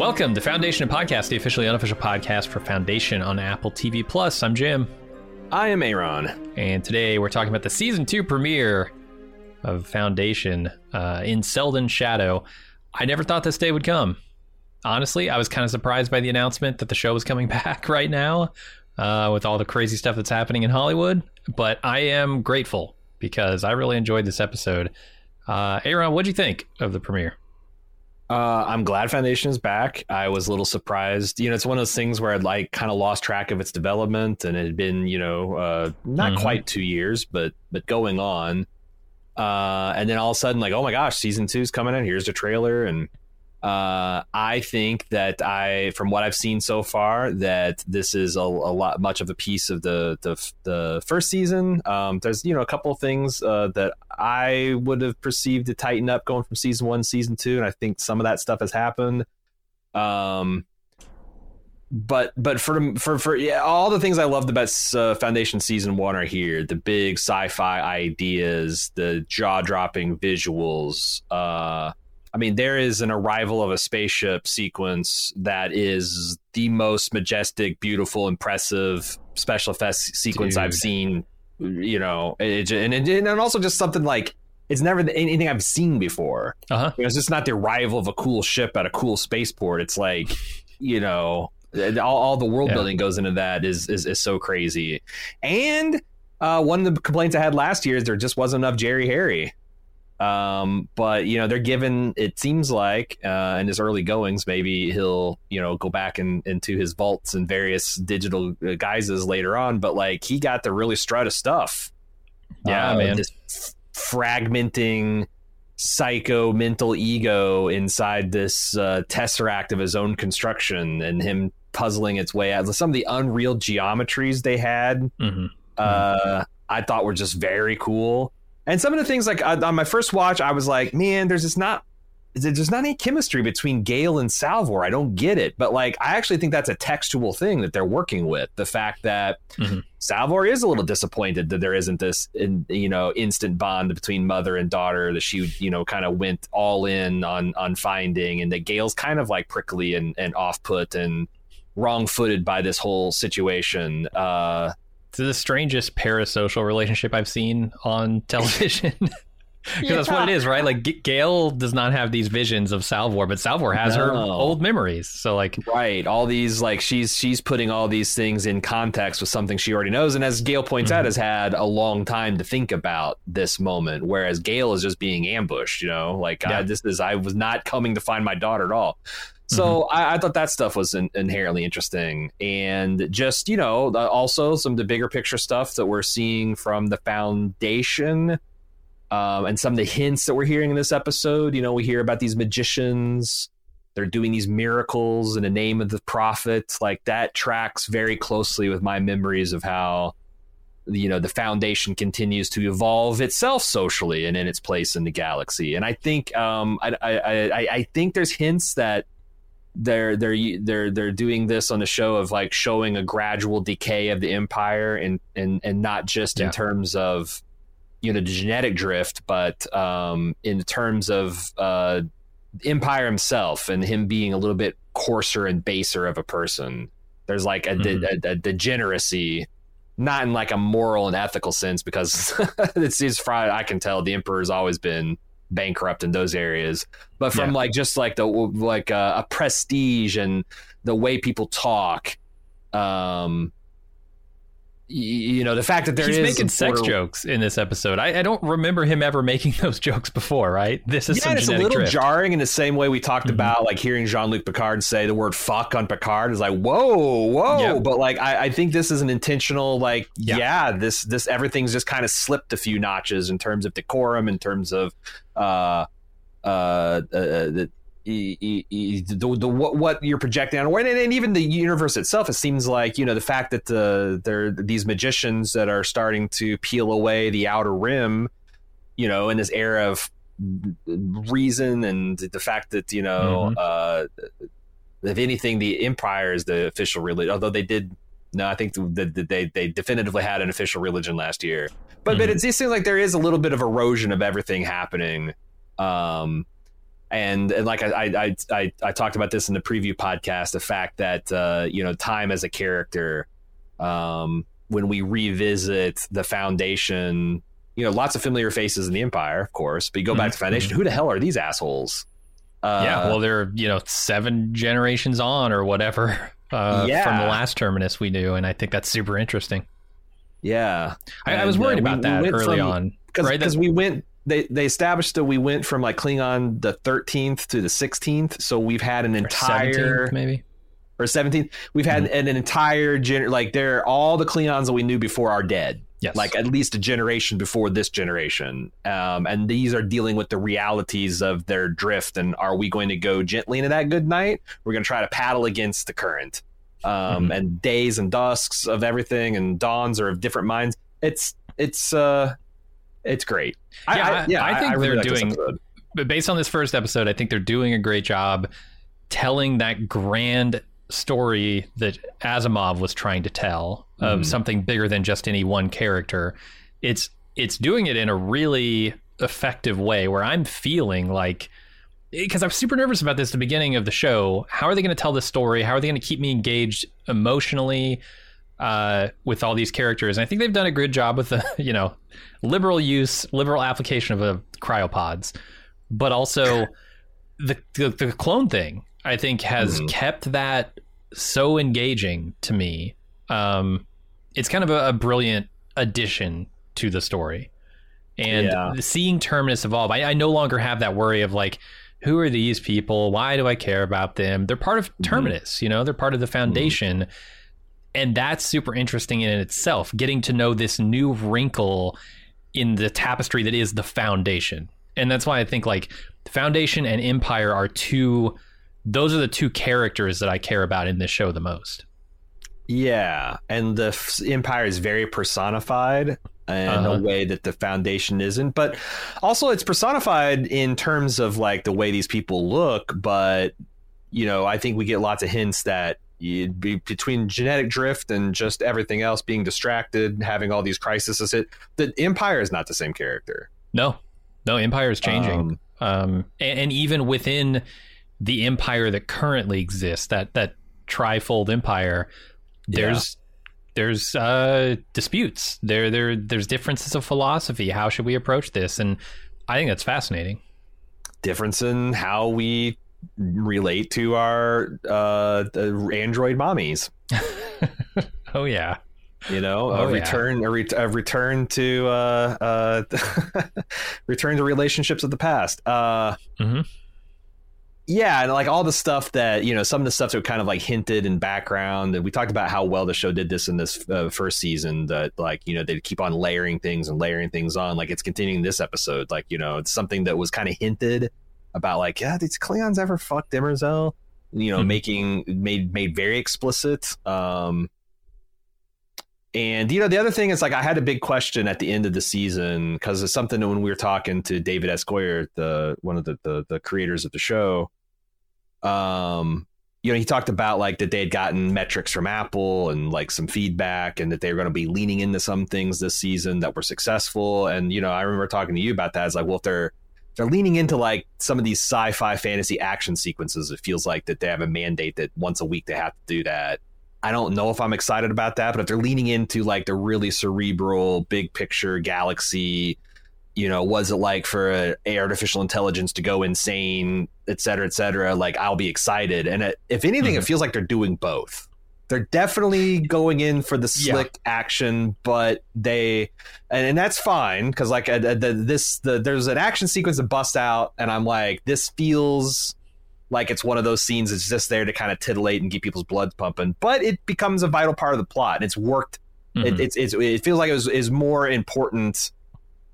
Welcome to Foundation Podcast, the officially unofficial podcast for Foundation on Apple TV Plus. I'm Jim, I am Aaron. and today we're talking about the season two premiere of Foundation uh, in Seldon Shadow. I never thought this day would come. Honestly, I was kind of surprised by the announcement that the show was coming back right now uh, with all the crazy stuff that's happening in Hollywood. But I am grateful because I really enjoyed this episode. Uh, Aaron, what'd you think of the premiere? Uh, I'm glad Foundation is back. I was a little surprised. You know, it's one of those things where I'd like kind of lost track of its development, and it had been, you know, uh, not Mhm. quite two years, but but going on. Uh, and then all of a sudden, like, oh my gosh, season two's coming in. Here's the trailer, and uh, I think that I, from what I've seen so far, that this is a, a lot much of a piece of the the, the first season. Um, there's you know a couple of things uh, that I would have perceived to tighten up going from season one, season two, and I think some of that stuff has happened. Um, but but for for for yeah, all the things I loved about uh, Foundation season one are here. The big sci-fi ideas, the jaw-dropping visuals. Uh, I mean, there is an arrival of a spaceship sequence that is the most majestic, beautiful, impressive special effects sequence I've seen. You know, it, and, and and also just something like it's never anything I've seen before. Uh huh. You know, it's just not the arrival of a cool ship at a cool spaceport. It's like, you know, all, all the world Yeah. building goes into that is, is is so crazy. And uh, one of the complaints I had last year is there just wasn't enough Jerry Harry. Um, but you know, they're given. It seems like uh, in his early goings, maybe he'll you know go back in, into his vaults and various digital uh, guises later on. But like he got the really strut of stuff. Yeah, Uh, man. This f- fragmenting psycho mental ego inside this uh, tesseract of his own construction and him puzzling its way out. Some of the unreal geometries they had, hmm uh, I thought were just very cool. And some of the things, like on my first watch, I was like, man, there's just not. There's not any chemistry between Gaal and Salvor. I don't get it. But like, I actually think that's a textual thing that they're working with. The fact that Mhm. Salvor is a little disappointed that there isn't this, in, you know, instant bond between mother and daughter that she, you know, kind of went all in on on finding, and that Gaal's kind of like prickly and, and off put and wrong footed by this whole situation. Uh, It's the strangest parasocial relationship I've seen on television. Because that's what it is, right? Like G- Gaal does not have these visions of Salvor, but Salvor has her old memories. So like, Right. All these like she's she's putting all these things in context with something she already knows, and as Gaal points out, mm-hmm. has had a long time to think about this moment. Whereas Gaal is just being ambushed. You know, like Yeah. I, this is I was not coming to find my daughter at all. So mm-hmm. I, I thought that stuff was in, inherently interesting, and just you know, also some of the bigger picture stuff that we're seeing from the foundation. Um, and some of the hints that we're hearing in this episode, you know, we hear about these magicians. They're doing these miracles in the name of the prophet. Like that tracks very closely with my memories of how you know the foundation continues to evolve itself socially and in its place in the galaxy. And i think um i i i, I think there's hints that they're they're they're they're doing this on the show of like showing a gradual decay of the empire and and and not just Yeah. in terms of you know the genetic drift but um in terms of uh Empire himself and him being a little bit coarser and baser of a person. There's like a, Mhm. a, a degeneracy, not in like a moral and ethical sense, because it's, it's Friday. I can tell the Emperor's always been bankrupt in those areas, but from Yeah. like just like the like uh, a prestige and the way people talk. Um, you know the fact that there he's is making sex jokes in this episode. I, I don't remember him ever making those jokes before, right? This is yeah, it's a little drift. jarring in the same way we talked Mhm. about, like hearing Jean Luc Picard say the word "fuck" on Picard is like, whoa, whoa. Yeah. But like, I, I think this is an intentional, like, Yeah. yeah, this this everything's just kind of slipped a few notches in terms of decorum, in terms of uh, uh, uh the. E- e- e- The, the what, what you're projecting on, and, and even the universe itself, it seems like you know the fact that the there are these magicians that are starting to peel away the outer rim, you know, in this era of reason and the fact that you know Mhm. uh if anything the empire is the official religion although they did no i think that that they they definitively had an official religion last year but but Mhm. it just seems like there is a little bit of erosion of everything happening um and, and like I, I I I talked about this in the preview podcast, the fact that uh, you know time as a character, um, when we revisit the Foundation, you know, lots of familiar faces in the Empire, of course, but you go back to Foundation, who the hell are these assholes? Uh, yeah, well, they're you know seven generations on or whatever uh, Yeah. from the last terminus we knew, and I think that's super interesting. yeah, I, I was uh, worried we- about we that went early from- on, because right? We went they they established that we went from like Cleon the 13th to the 16th, so we've had an or entire 17th, maybe. or 17th. We've had Mm-hmm. an, an entire gen like they're all the Cleons that we knew before are dead. Yes, Like at least a generation before this generation, um, and these are dealing with the realities of their drift. And are we going to go gently into that good night? We're going to try to paddle against the current, um, Mhm. and days and dusks of everything, and dawns are of different minds. It's it's uh, it's great. Yeah, I- I think really they're like doing- but based on this first episode, I think they're doing a great job telling that grand story that Asimov was trying to tell of Mhm. something bigger than just any one character. It's it's doing it in a really effective way where I'm feeling like because I was super nervous about this at the beginning of the show. How are they going to tell this story? How are they going to keep me engaged emotionally uh, with all these characters? And I think they've done a good job with the you know liberal use, liberal application of a cryopods, but also the, the the clone thing. I think has Mhm. kept that so engaging to me. Um, it's kind of a, a brilliant addition to the story, and Yeah. seeing Terminus evolve, I, I no longer have that worry of like, who are these people? Why do I care about them? They're part of Terminus, you know, they're part of the Foundation. And that's super interesting in itself, getting to know this new wrinkle in the tapestry that is the Foundation. And that's why I think like Foundation and Empire are two, those are the two characters that I care about in this show the most. Yeah, and the f- Empire is very personified in Uh-huh. a way that the Foundation isn't. But also, it's personified in terms of like the way these people look. But you know, I think we get lots of hints that you'd be between genetic drift and just everything else being distracted, having all these crises hit. The Empire is not the same character. No, no, Empire is changing. Um, um, and, and even within the empire that currently exists, that that trifold empire, there's there's uh, disputes. There there there's differences of philosophy. How should we approach this? And I think that's fascinating. difference in how we relate to our uh, the android mommies. Oh yeah, you know Oh, a yeah. return a, re- a return to uh uh return to relationships of the past uh Mhm. yeah and like all the stuff that you know some of the stuff that kind of like hinted in background and we talked about how well the show did this in this uh, first season that like you know they keep on layering things and layering things on like it's continuing this episode like you know it's something that was kind of hinted about like yeah did Cleons ever fuck Demerzel you know Mhm. making made made very explicit um and you know, the other thing is like I had a big question at the end of the season because it's something that when we were talking to David S. Goyer, the one of the, the the creators of the show, um, you know, he talked about like that they had gotten metrics from Apple and like some feedback, and that they were going to be leaning into some things this season that were successful. And you know, I remember talking to you about that. It's like, well, if they're they're leaning into like some of these sci-fi fantasy action sequences, it feels like that they have a mandate that once a week they have to do that. I don't know if I'm excited about that, but if they're leaning into like the really cerebral, big picture galaxy, you know, was it like for a, a artificial intelligence to go insane, et cetera, et cetera, like I'll be excited. And it, if anything, it Mhm. feels like they're doing both. They're definitely going in for the Yeah. slick action, but they, and, and that's fine because like uh, the, this, the there's an action sequence that busts out, and I'm like, this feels like it's one of those scenes that's just there to kind of titillate and get people's blood pumping, but it becomes a vital part of the plot, and it's worked. It, Mhm. it's, it's it feels like it was is more important.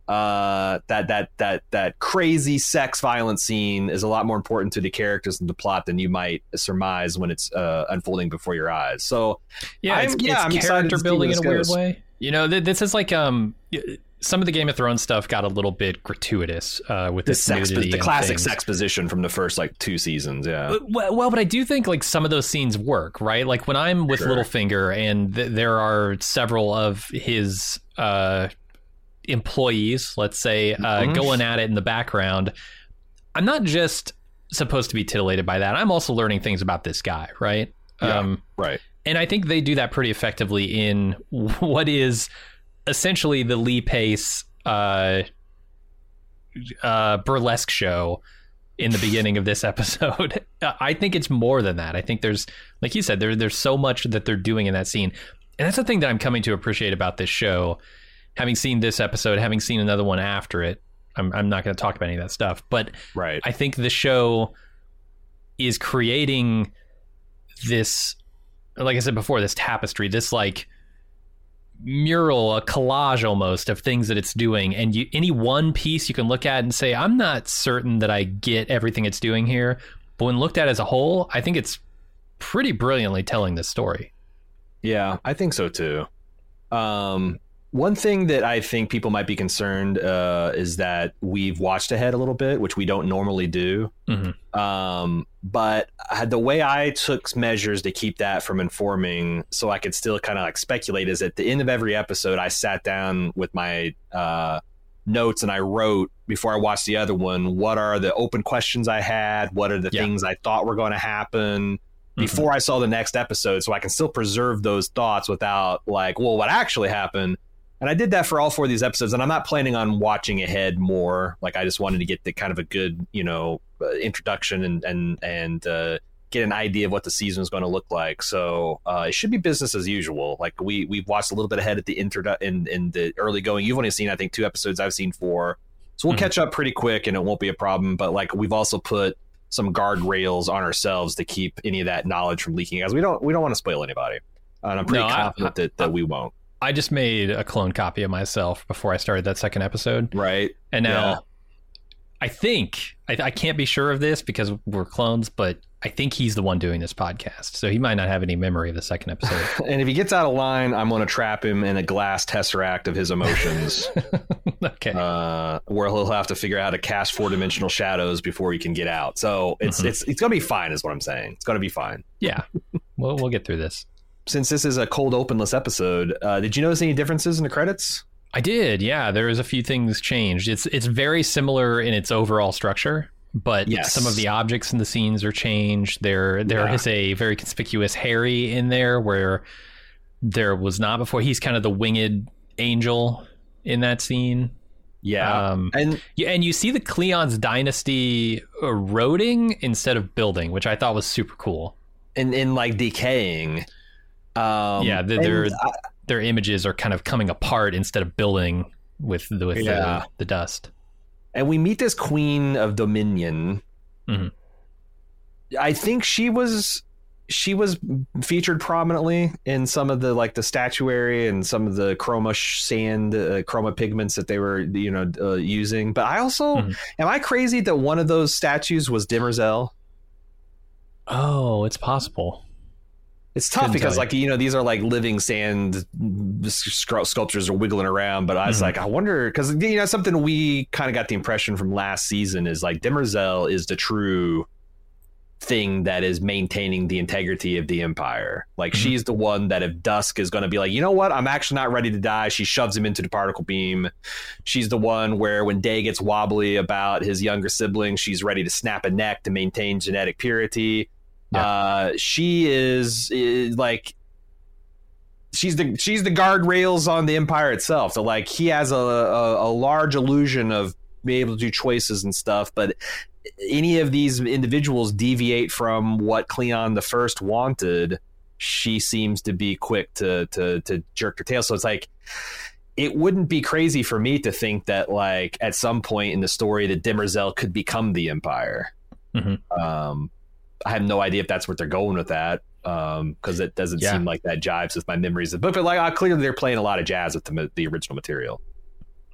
Uh, that that that that crazy sex violence scene is a lot more important to the characters and the plot than you might surmise when it's uh, unfolding before your eyes. So yeah, I'm- it's, yeah, I'm character building in a weird way. You know, th- this is like um, some of the Game of Thrones stuff got a little bit gratuitous uh, with the this sex, the classic things. sex position from the first like two seasons. Yeah, Uh, Well, well, but I do think like some of those scenes work, right? Like when I'm with Sure. Littlefinger and th- there are several of his uh, employees, let's say, uh, going at it in the background. I'm not just supposed to be titillated by that. I'm also learning things about this guy, right? Yeah. Um, Right. and I think they do that pretty effectively in what is essentially the Lee Pace uh, uh, burlesque show in the beginning of this episode. I think it's more than that. I think there's, like you said, there, there's so much that they're doing in that scene. And that's the thing that I'm coming to appreciate about this show. Having seen this episode, having seen another one after it, I'm, I'm not going to talk about any of that stuff. But Right. I think the show is creating this, like I said before, this tapestry, this like mural, a collage almost of things that it's doing. And you, any one piece you can look at and say, I'm not certain that I get everything it's doing here. But when looked at as a whole, I think it's pretty brilliantly telling this story. Yeah, I think so too. Um, one thing that I think people might be concerned uh, is that we've watched ahead a little bit, which we don't normally do. Mhm. Um, but I- the way I took measures to keep that from informing, so I could still kind of like speculate, is at the end of every episode, I sat down with my uh, notes and I wrote before I watched the other one, what are the open questions I had? What are the Yeah. things I thought were going to happen? Mhm. before I saw the next episode, so I can still preserve those thoughts without like, well, what actually happened. And I did that for all four of these episodes, and I'm not planning on watching ahead more. Like I just wanted to get the kind of a good, you know, uh, introduction and and and uh, get an idea of what the season is going to look like. So uh, it should be business as usual. Like we we've watched a little bit ahead at the introdu- in in the early going. You've only seen I think two episodes. I've seen four. So we'll Mhm. catch up pretty quick, and it won't be a problem. But like we've also put some guardrails on ourselves to keep any of that knowledge from leaking, as we don't we don't want to spoil anybody. And I'm pretty No, I- confident that, that we won't. I just made a clone copy of myself before I started that second episode. Right? And now Yeah. I think I, I can't be sure of this because we're clones, but I think he's the one doing this podcast, so he might not have any memory of the second episode. And if he gets out of line, I'm going to trap him in a glass tesseract of his emotions, okay, uh, where he'll have to figure out how to cast four dimensional shadows before he can get out. So it's Mhm. it's it's going to be fine, is what I'm saying. It's going to be fine. yeah, we'll we'll get through this. Since this is a cold openless episode, uh, did you notice any differences in the credits? I did, yeah. There's a few things changed. It's it's very similar in its overall structure, but Yes. some of the objects in the scenes are changed. There there Yeah. is a very conspicuous Hari in there where there was not before. He's kind of the winged angel in that scene. Yeah, Um, and Yeah, and you see the Cleon's dynasty eroding instead of building, which I thought was super cool. and in like decaying. Um, Yeah, they're- I- Their images are kind of coming apart instead of building with the, with Yeah. the, the dust. and we meet this queen of Dominion. Mhm. I think she was she was featured prominently in some of the like the statuary and some of the chroma sand uh, chroma pigments that they were you know uh, using. But I also Mhm. am I crazy that one of those statues was Demerzel Oh, it's possible. It's tough Couldn't because tell you. like you know these are like living sand sculptures are wiggling around. But I was Mhm. like, I wonder because you know something we kind of got the impression from last season is like Demerzel is the true thing that is maintaining the integrity of the empire. Like Mhm. she's the one that if Dusk is going to be like, you know what, I'm actually not ready to die. She shoves him into the particle beam. She's the one where when Day gets wobbly about his younger sibling, she's ready to snap a neck to maintain genetic purity. Yeah. Uh, she is, is like she's the she's the guardrails on the empire itself. So like he has a, a, a large illusion of being able to do choices and stuff, but any of these individuals deviate from what Cleon the First wanted, she seems to be quick to to to jerk her tail. So it's like it wouldn't be crazy for me to think that like at some point in the story that Demerzel could become the Empire. Mhm. Um, I have no idea if that's what they're going with that because it doesn't Yeah. seem like that jives with my memories of the book. But like, uh, clearly they're playing a lot of jazz with the, the original material.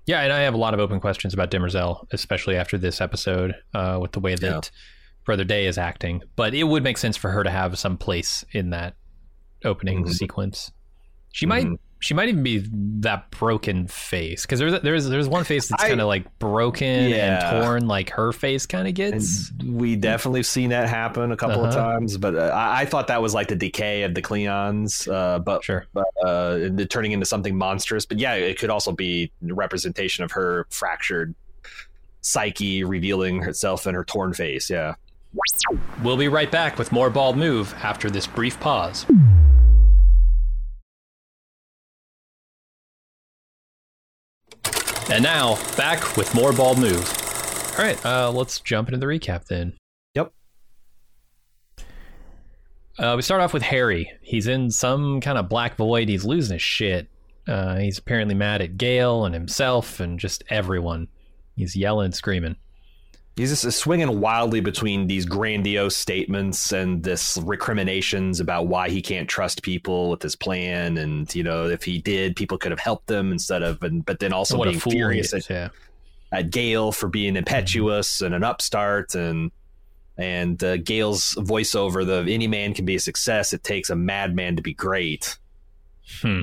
Yeah, and I have a lot of open questions about Demerzel, especially after this episode, uh, with the way that Yeah. Brother Day is acting. But it would make sense for her to have some place in that opening Mhm. sequence. She might Mhm. She might even be that broken face because there's there's there's one face that's kind of like broken Yeah. and torn, like her face kind of And gets. we definitely seen that happen a couple of Uh-huh. times, but uh, I, I thought that was like the decay of the Cleons, uh, but Sure. but uh, turning into something monstrous. But yeah, it could also be a representation of her fractured psyche revealing herself in her torn face. Yeah, We'll be right back with more Bald Move after this brief pause. And now, back with more Bald Move. All right, uh, let's jump into the recap then. Yep. Uh, we start off with Hari. He's in some kind of black void. He's losing his shit. Uh, he's apparently mad at Gaal and himself and just everyone. He's yelling, screaming. He's just swinging wildly between these grandiose statements and this recriminations about why he can't trust people with his plan, and you know if he did, people could have helped them instead of, and but then also being furious is, at, yeah. at Gaal for being impetuous and an upstart, and and uh, Gaal's voiceover: "The any man can be a success. It takes a madman to be great." Hmm.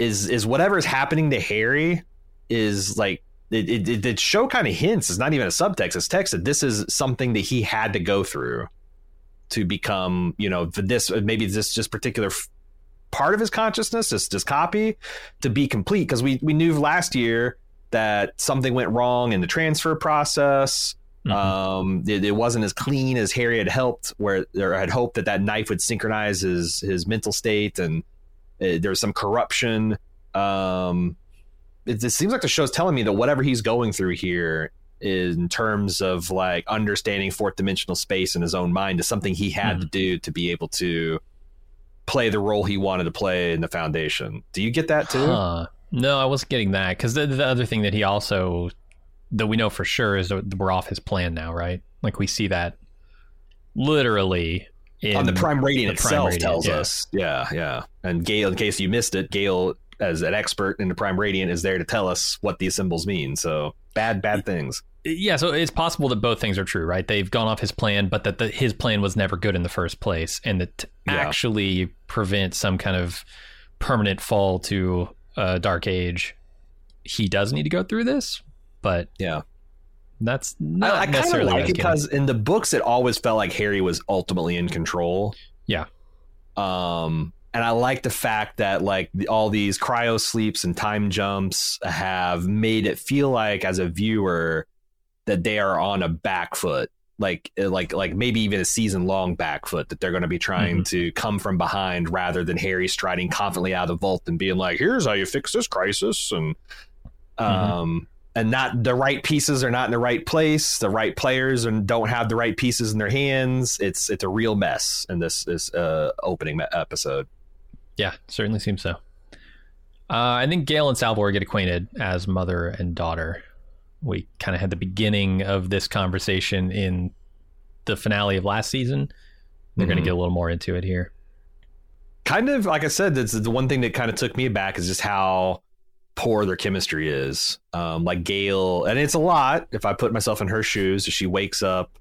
Is is whatever is happening to Hari is like it, it, it the show kind of hints it's not even a subtext it's text that this is something that he had to go through to become you know for this maybe this just particular part of his consciousness this this copy to be complete because we we knew last year that something went wrong in the transfer process Mhm. um it, it wasn't as clean as Hari had helped where or had hoped that that knife would synchronize his his mental state and uh, was some corruption um it, it seems like the show's telling me that whatever he's going through here in terms of like understanding fourth dimensional space in his own mind is something he had Mhm. to do to be able to play the role he wanted to play in the foundation do you get that too Huh. No, I wasn't getting that because the, the other thing that he also that we know for sure is that we're off his plan now, right? Like we see that literally in on the prime radiant the Prime itself Radiant, tells yeah. us yeah yeah and Gaal in case you missed it Gaal as an expert in the prime radiant is there to tell us what these symbols mean so bad bad things Yeah, so it's possible that both things are true, right? They've gone off his plan, but that the, his plan was never good in the first place, and that to Yeah. actually prevent some kind of permanent fall to a dark age, he does need to go through this. But yeah that's not I, I kind of necessarily like it because in the books it always felt like Hari was ultimately in control. Yeah. Um, and I like the fact that like the, all these cryo sleeps and time jumps have made it feel like as a viewer that they are on a back foot. Like, like, like maybe even a season long back foot that they're going to be trying to come from behind rather than Hari striding confidently out of the vault and being like, "Here's how you fix this crisis," and um, and not the right pieces are not in the right place. The right players and don't have the right pieces in their hands. It's it's a real mess in this this uh, opening episode. Yeah, certainly seems so. Uh, I think Gaal and Salvor get acquainted as mother and daughter. We kind of had the beginning of this conversation in the finale of last season. They're going Mhm. to get a little more into it here. Kind of like I said, that's the one thing that kind of took me back is just how poor their chemistry is. Um, like Gaal, and it's a lot. If I put myself in her shoes, she wakes up.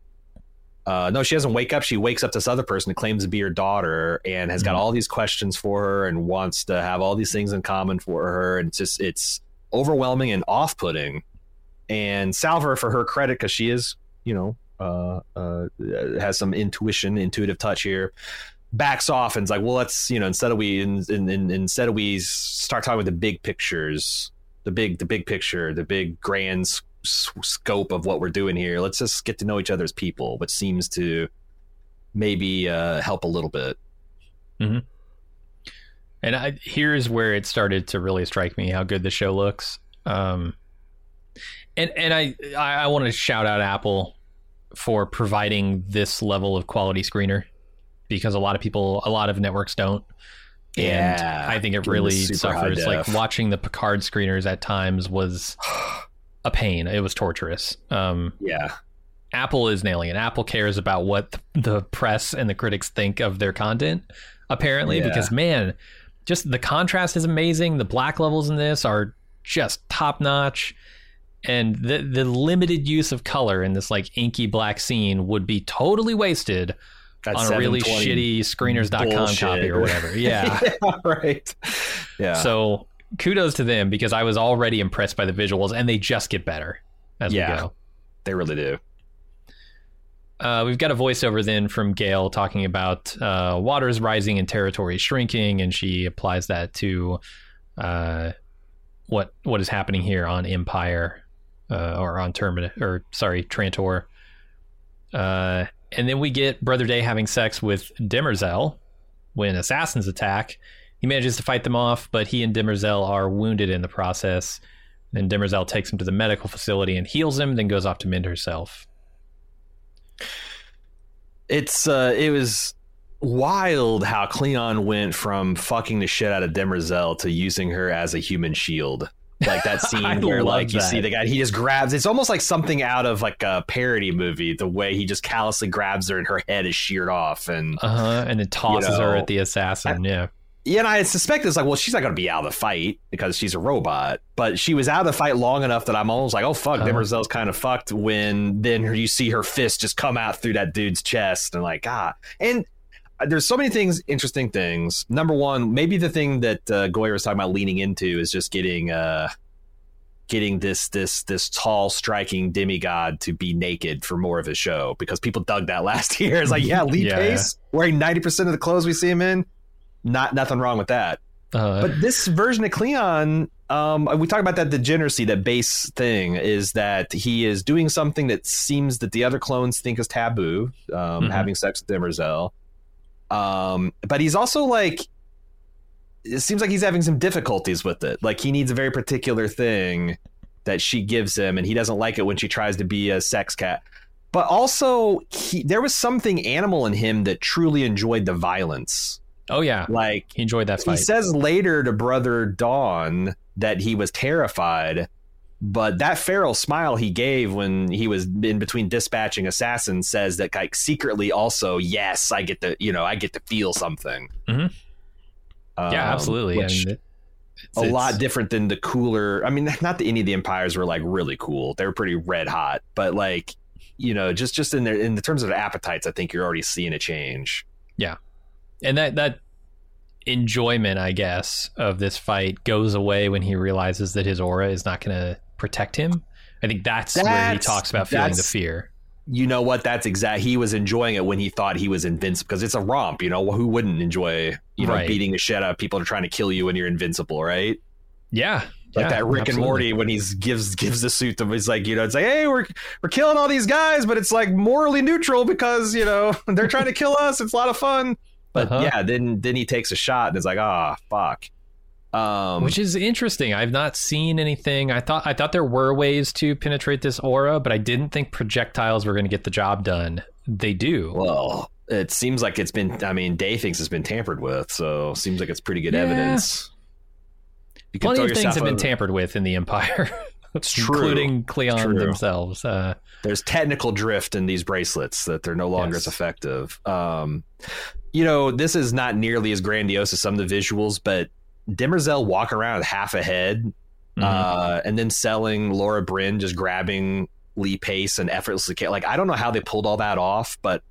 Uh, no, she doesn't wake up. She wakes up this other person who claims to be her daughter and has got Mhm. all these questions for her and wants to have all these things in common for her. And it's just it's overwhelming and off-putting. And Salvor, for her credit, because she is, you know, uh, uh, has some intuition, intuitive touch here backs off and is like, well, let's you know instead of we in, in, in, instead of we start talking with the big pictures, the big the big picture, the big grand scope of what we're doing here. Let's just get to know each other as people, which seems to maybe uh, help a little bit. And I, here's where it started to really strike me how good the show looks. Um, and and I I, want to shout out Apple for providing this level of quality screener because a lot of people, a lot of networks don't. And Yeah, I think it really the super high suffers. Like watching the Picard screeners at times was a pain. It was torturous. Um, Yeah, Apple is nailing it. Apple cares about what the press and the critics think of their content, apparently, Yeah. because man, just the contrast is amazing. The black levels in this are just top notch. And the the limited use of color in this like inky black scene would be totally wasted That on a really 720 shitty screeners.com bullshit. copy or whatever. Yeah. yeah, right. Yeah, So kudos to them because I was already impressed by the visuals and they just get better as Yeah. we go. they really do. Uh, we've got a voiceover then from Gaal talking about uh, waters rising and territory shrinking, and she applies that to uh, what what is happening here on Empire uh, or on Terminus or sorry Trantor. Uh, and then we get Brother Day having sex with Demerzel when assassins attack. He manages to fight them off, but he and Demerzel are wounded in the process. Then Demerzel takes him to the medical facility and heals him, then goes off to mend herself. It's uh it was wild how Cleon went from fucking the shit out of Demerzel to using her as a human shield. Like that scene where like you see the guy he just grabs it's almost like something out of like a parody movie, the way he just callously grabs her and her head is sheared off and Uh huh. And then tosses her know, at the assassin. yeah. Yeah, and I suspect it's like, well, she's not going to be out of the fight because she's a robot. But she was out of the fight long enough that I'm almost like, oh fuck, Uh-huh. Demerzel's kind of fucked. When then you see her fist just come out through that dude's chest, and like, ah, and there's so many things, interesting things. Number one, maybe the thing that uh, Goyer was talking about leaning into is just getting, uh, getting this this this tall, striking demigod to be naked for more of his show because people dug that last year. It's like, yeah, Lee Yeah, Pace wearing ninety percent of the clothes we see him in. Not nothing wrong with that. Uh, But this version of Cleon, um, we talk about that degeneracy, that base thing, is that he is doing something that seems that the other clones think is taboo, um, Mhm. having sex with Demerzel. Um, but he's also like, it seems like he's having some difficulties with it. Like he needs a very particular thing that she gives him, and he doesn't like it when she tries to be a sex cat. But also, he, there was something animal in him that truly enjoyed the violence. Oh, yeah. Like He enjoyed that he says later to brother Dawn that he was terrified, but that feral smile he gave when he was in between dispatching assassins says that like secretly also, yes, I get to you know I get to feel something. Mhm Um, yeah, absolutely. which- it- it's- a it's- lot different than the cooler. I mean, not that any of the empires were like really cool; they were pretty red hot. But like, you know, just just in their in the terms of appetites, I think you're already seeing a change. And that that enjoyment, I guess, of this fight goes away when he realizes that his aura is not going to protect him. I think that's, where he talks about feeling the fear. you know what? That's exact. He was enjoying it when he thought he was invincible because it's a romp. You know, who wouldn't enjoy you know Right. beating the shit out of people that are trying to kill you when you're invincible, right? Yeah, Like yeah, that Rick and. Morty when he's gives gives the suit to him. He's like, you know, it's like, hey, we're we're killing all these guys, but it's like morally neutral because you know they're trying to kill us. It's a lot of fun. But Uh-huh. yeah, then then he takes a shot and it's like, ah, fuck. Um, which is interesting. I've not seen anything. I thought I thought there were ways to penetrate this aura, but I didn't think projectiles were going to get the job done. They do. well, it seems like it's been. I mean, Day thinks it's been tampered with, so seems like it's pretty good Yeah. evidence. You Plenty of things have been tampered with in the Empire, It's true. including Cleon True. themselves. Uh, there's technical drift in these bracelets that they're no longer Yes. as effective. Um, you know, this is not nearly as grandiose as some of the visuals, but Demerzel walk around with half a head, mhm. uh, and then selling Laura Birn just grabbing Lee Pace and effortlessly like I don't know how they pulled all that off, but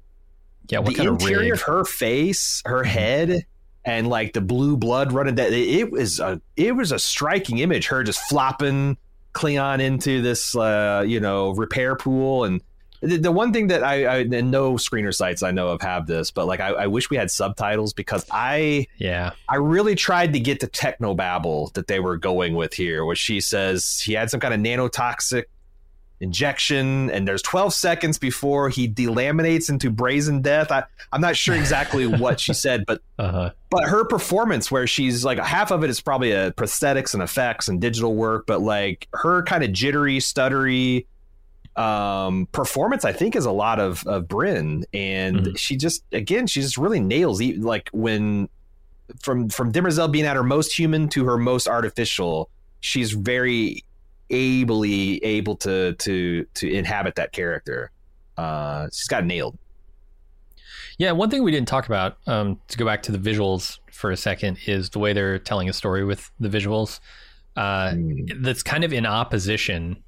yeah, what the kind interior rig? of her face, her Mhm. head, and like the blue blood running that it was a it was a striking image. Her just flopping Cleon into this uh, you know repair pool, and the, the one thing that I, I and no screener sites I know of have this, but like I, I wish we had subtitles because I Yeah, I really tried to get the techno babble that they were going with here, where she says he had some kind of nanotoxic injection, and there's 12 seconds before he delaminates into brazen death. I, I'm not sure exactly what she said, but uh huh. but her performance, where she's like half of it is probably a prosthetics and effects and digital work, but like her kind of jittery, stuttery um performance i think is a lot of of Birn and Mhm. she just again she just really nails like when from from Demerzel being at her most human to her most artificial, she's very ably able to to to inhabit that character. Uh, she's got nailed. Yeah, one thing we didn't talk about, um, to go back to the visuals for a second, is the way they're telling a story with the visuals. Uh, that's kind of in opposition,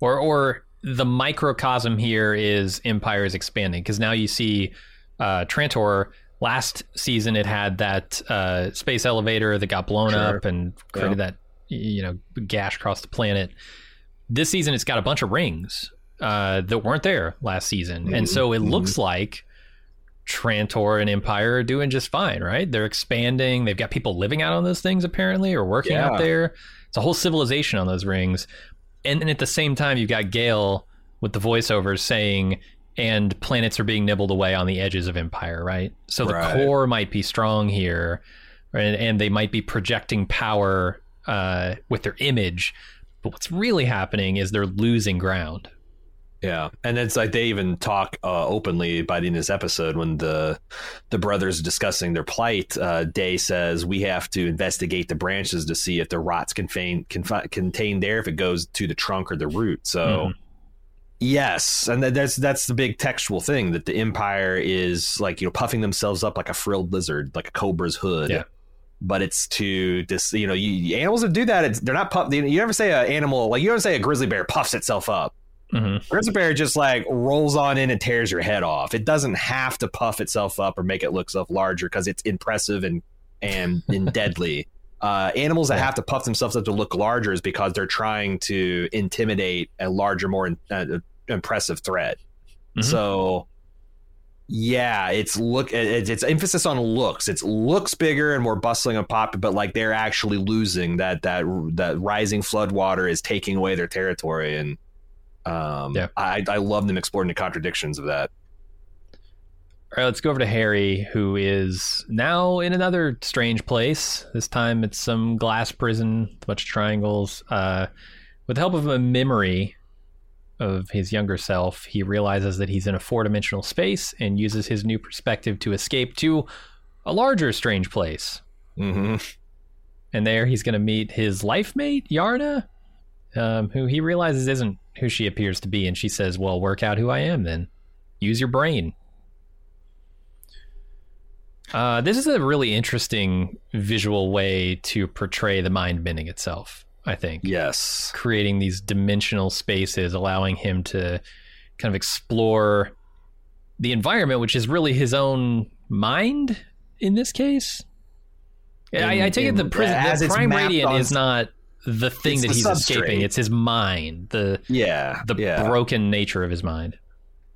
or or the microcosm here is Empire is expanding because now you see uh, Trantor. Last season, it had that uh, space elevator that got blown Sure. up and created that you know gash across the planet. This season, it's got a bunch of rings uh, that weren't there last season, and so it Mhm. looks like Trantor and Empire are doing just fine, right? They're expanding. They've got people living out on those things apparently, or working out there. It's a whole civilization on those rings. And then at the same time, you've got Gaal with the voiceovers saying, and planets are being nibbled away on the edges of Empire, right? So the Right. core might be strong here, and, and they might be projecting power uh, with their image. But what's really happening is they're losing ground. Yeah, and it's like they even talk uh, openly by the end of this episode when the the brothers are discussing their plight. Uh, Day says we have to investigate the branches to see if the rots can contain confi- contained there, if it goes to the trunk or the root. So. Mhm. Yes, and that's that's the big textual thing that the Empire is like you know puffing themselves up like a frilled lizard, like a cobra's hood. Yeah. But it's to this, you know, you, animals that do that. It's, they're not puff. You never say an animal like you never say a grizzly bear puffs itself up. hmm Grizzly bear just like rolls on in and tears your head off. It doesn't have to puff itself up or make it look itself larger because it's impressive and and, and deadly. Uh, animals that Yeah. have to puff themselves up to look larger is because they're trying to intimidate a larger, more uh, impressive threat. Mhm. So, yeah, it's look. It's, it's emphasis on looks. It's looks bigger and more bustling and poppy, but like they're actually losing that that that rising flood water is taking away their territory, and um, Yeah. I I love them exploring the contradictions of that. All right, let's go over to Hari, who is now in another strange place. This time it's some glass prison, with a bunch of triangles. Uh, with the help of a memory of his younger self, he realizes that he's in a four dimensional space and uses his new perspective to escape to a larger strange place. hmm And there he's going to meet his life mate, Yanna, um, who he realizes isn't who she appears to be. And she says, Well, work out who I am then. Use your brain. Uh, this is a really interesting visual way to portray the mind bending itself, I think. Yes. Creating these dimensional spaces, allowing him to kind of explore the environment, which is really his own mind in this case. Yeah, I, I In- take it the prison, the prime radiant on- is not the thing that the he's escaping. It's his mind, the Yeah. the yeah. broken nature of his mind.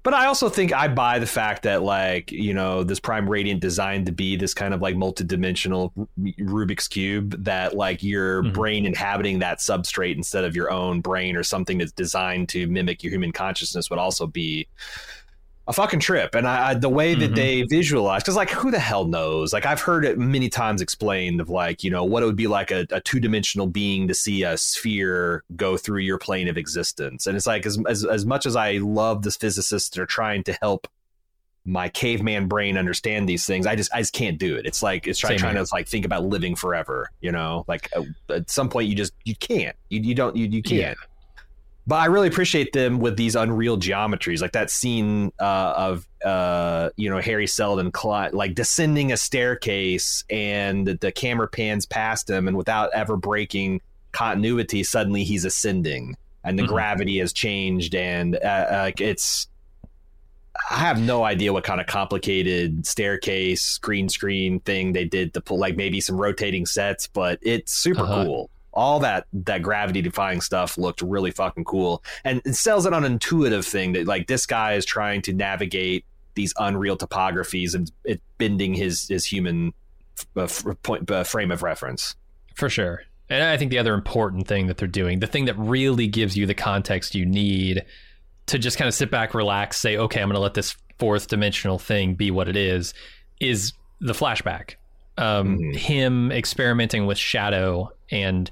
But I also think I buy the fact that like you know this prime radiant designed to be this kind of like multidimensional Rubik's cube that like your Mhm. brain inhabiting that substrate instead of your own brain or something that's designed to mimic your human consciousness would also be a fucking trip. And I, I the way that Mhm. they visualize because like who the hell knows? Like I've heard it many times explained of like you know what it would be like a, a two dimensional being to see a sphere go through your plane of existence. And it's like as as as much as I love the physicists that are trying to help my caveman brain understand these things, I just I just can't do it. It's like it's trying trying to like think about living forever. You know, like uh, at some point you just you can't you you don't you you can't. Yeah. But I really appreciate them with these unreal geometries, like that scene uh, of uh, you know Hari Seldon like descending a staircase, and the, camera pans past him, and without ever breaking continuity, suddenly he's ascending, and the Mhm. gravity has changed, and uh, like it's. I have no idea what kind of complicated staircase green screen thing they did to pull, like maybe some rotating sets, but it's super Uh-huh. cool all that that gravity defying stuff looked really fucking cool and it sells it on an intuitive thing that like this guy is trying to navigate these unreal topographies and it bending his his human uh, f- point uh, frame of reference For sure. And I think the other important thing that they're doing, the thing that really gives you the context you need to just kind of sit back, relax, say, okay, I'm going to let this fourth dimensional thing be what it is, is the flashback. Um, Mhm. Him experimenting with shadow and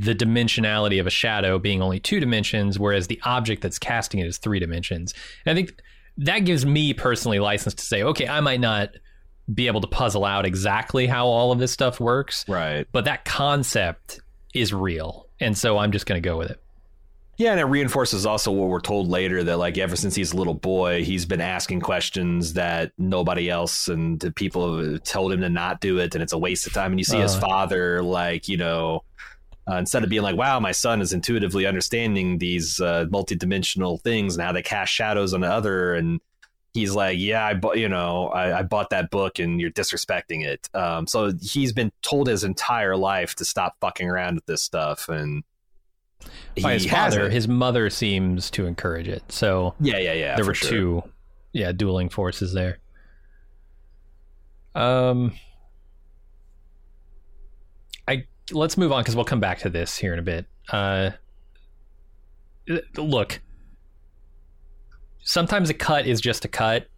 the dimensionality of a shadow being only two dimensions, whereas the object that's casting it is three dimensions. And I think that gives me personally license to say, okay, I might not be able to puzzle out exactly how all of this stuff works, right but that concept is real and so i'm just going to go with it yeah and it reinforces also what we're told later that like ever since he's a little boy he's been asking questions that nobody else and people have told him to not do it and it's a waste of time and you see his Uh. father like you know uh, instead of being like, "Wow, my son is intuitively understanding these uh, multidimensional things and how they cast shadows on the other," and he's like, "Yeah, I bought, you know, I, I bought that book, and you're disrespecting it." Um, so he's been told his entire life to stop fucking around with this stuff, and by his father hasn't. his mother seems to encourage it so yeah, yeah, yeah. there were sure. two yeah dueling forces there um i let's move on because we'll come back to this here in a bit uh look sometimes a cut is just a cut,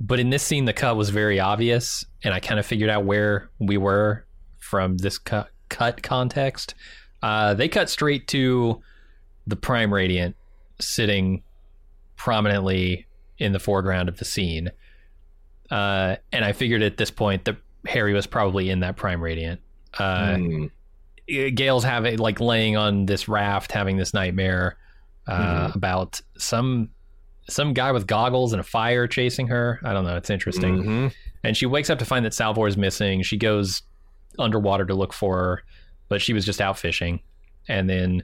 but in this scene, the cut was very obvious, and I kind of figured out where we were from this cut, cut context. Uh, they cut straight to the Prime Radiant sitting prominently in the foreground of the scene. Uh, and I figured at this point that Harry was probably in that Prime Radiant. Uh, Mm. Gaal's having like laying on this raft, having this nightmare uh, about some some guy with goggles and a fire chasing her. I don't know. It's interesting. Mhm. And she wakes up to find that Salvor is missing. She goes underwater to look for her, but she was just out fishing. And then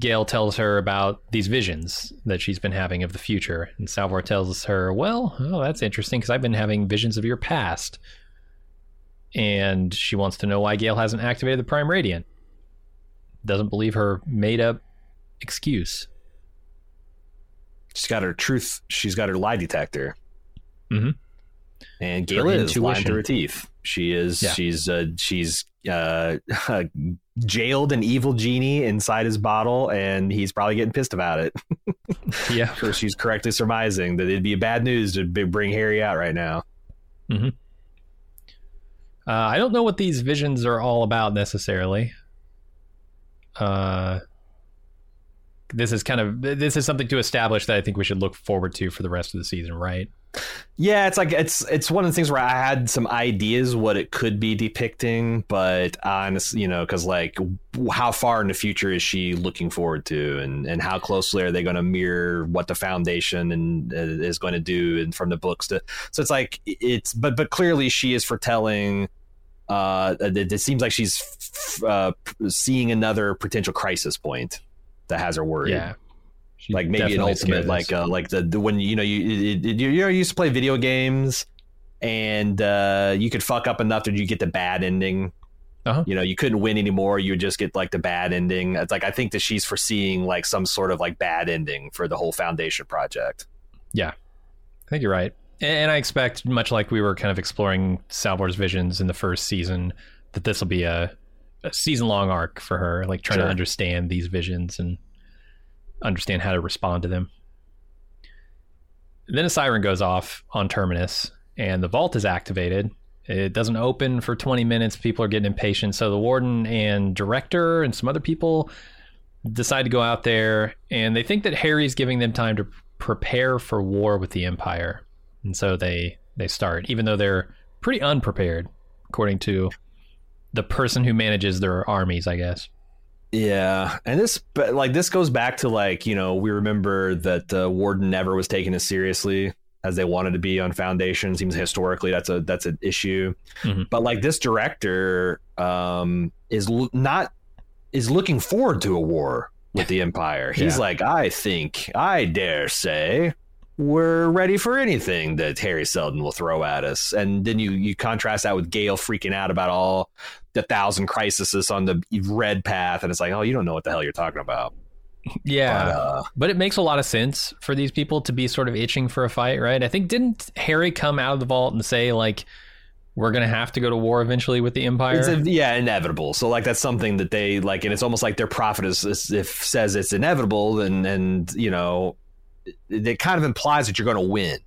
Gaal tells her about these visions that she's been having of the future. And Salvor tells her, Well, oh, that's interesting because I've been having visions of your past. And she wants to know why Gaal hasn't activated the Prime Radiant. Doesn't believe her made up excuse. She's got her truth. She's got her lie detector. Mhm. And Gaal Her is lying through her teeth. She is. Yeah. She's. Uh, she's uh, jailed an evil genie inside his bottle, and he's probably getting pissed about it. Yeah. So she's correctly surmising that it'd be bad news to bring Hari out right now. Uh, I don't know what these visions are all about necessarily. Uh, this is kind of this is something to establish that I think we should look forward to for the rest of the season, right? Yeah, it's like it's it's one of the things where I had some ideas what it could be depicting, but honestly, you know, because like how far in the future is she looking forward to, and and how closely are they going to mirror what the foundation and uh, is going to do, and from the books to so it's like it's but but clearly she is foretelling. Uh, it, it seems like she's f- uh, seeing another potential crisis point that has her worried. Yeah, She like maybe an ultimate like uh, like the, the when you know you you, you you you used to play video games and uh, you could fuck up enough that you get the bad ending? Uh-huh. you know you couldn't win anymore. You would just get like the bad ending. It's like i think that she's foreseeing like some sort of like bad ending for the whole foundation project. Yeah, I think you're right, and I expect much like we were kind of exploring Salvor's visions in the first season, that this will be a, a season long arc for her, like trying Sure. to understand these visions and understand how to respond to them. Then a siren goes off on Terminus, and the vault is activated. It doesn't open for 20 minutes. People are getting impatient. So the warden and director and some other people decide to go out there, and they think that Hari's giving them time to prepare for war with the Empire. And so they they start, even though they're pretty unprepared, according to the person who manages their armies, I guess. Yeah, and this, but like this goes back to like you know we remember that uh, Warden never was taken as seriously as they wanted to be on Foundation. Seems historically that's a that's an issue, Mhm. but like this director um, is l- not is looking forward to a war with the Empire. He's Yeah. like, I think, I dare say, we're ready for anything that Hari Seldon will throw at us. And then you you contrast that with Gaal freaking out about all the thousand crises on the red path, and it's like, oh, you don't know what the hell you're talking about. Yeah. But, uh, But it makes a lot of sense for these people to be sort of itching for a fight, right? I think didn't Hari come out of the vault and say like we're going to have to go to war eventually with the empire? it's a, yeah, inevitable. So like that's something that they like, and it's almost like their prophet is, is if says it's inevitable, and and you know, it, it kind of implies that you're going to win.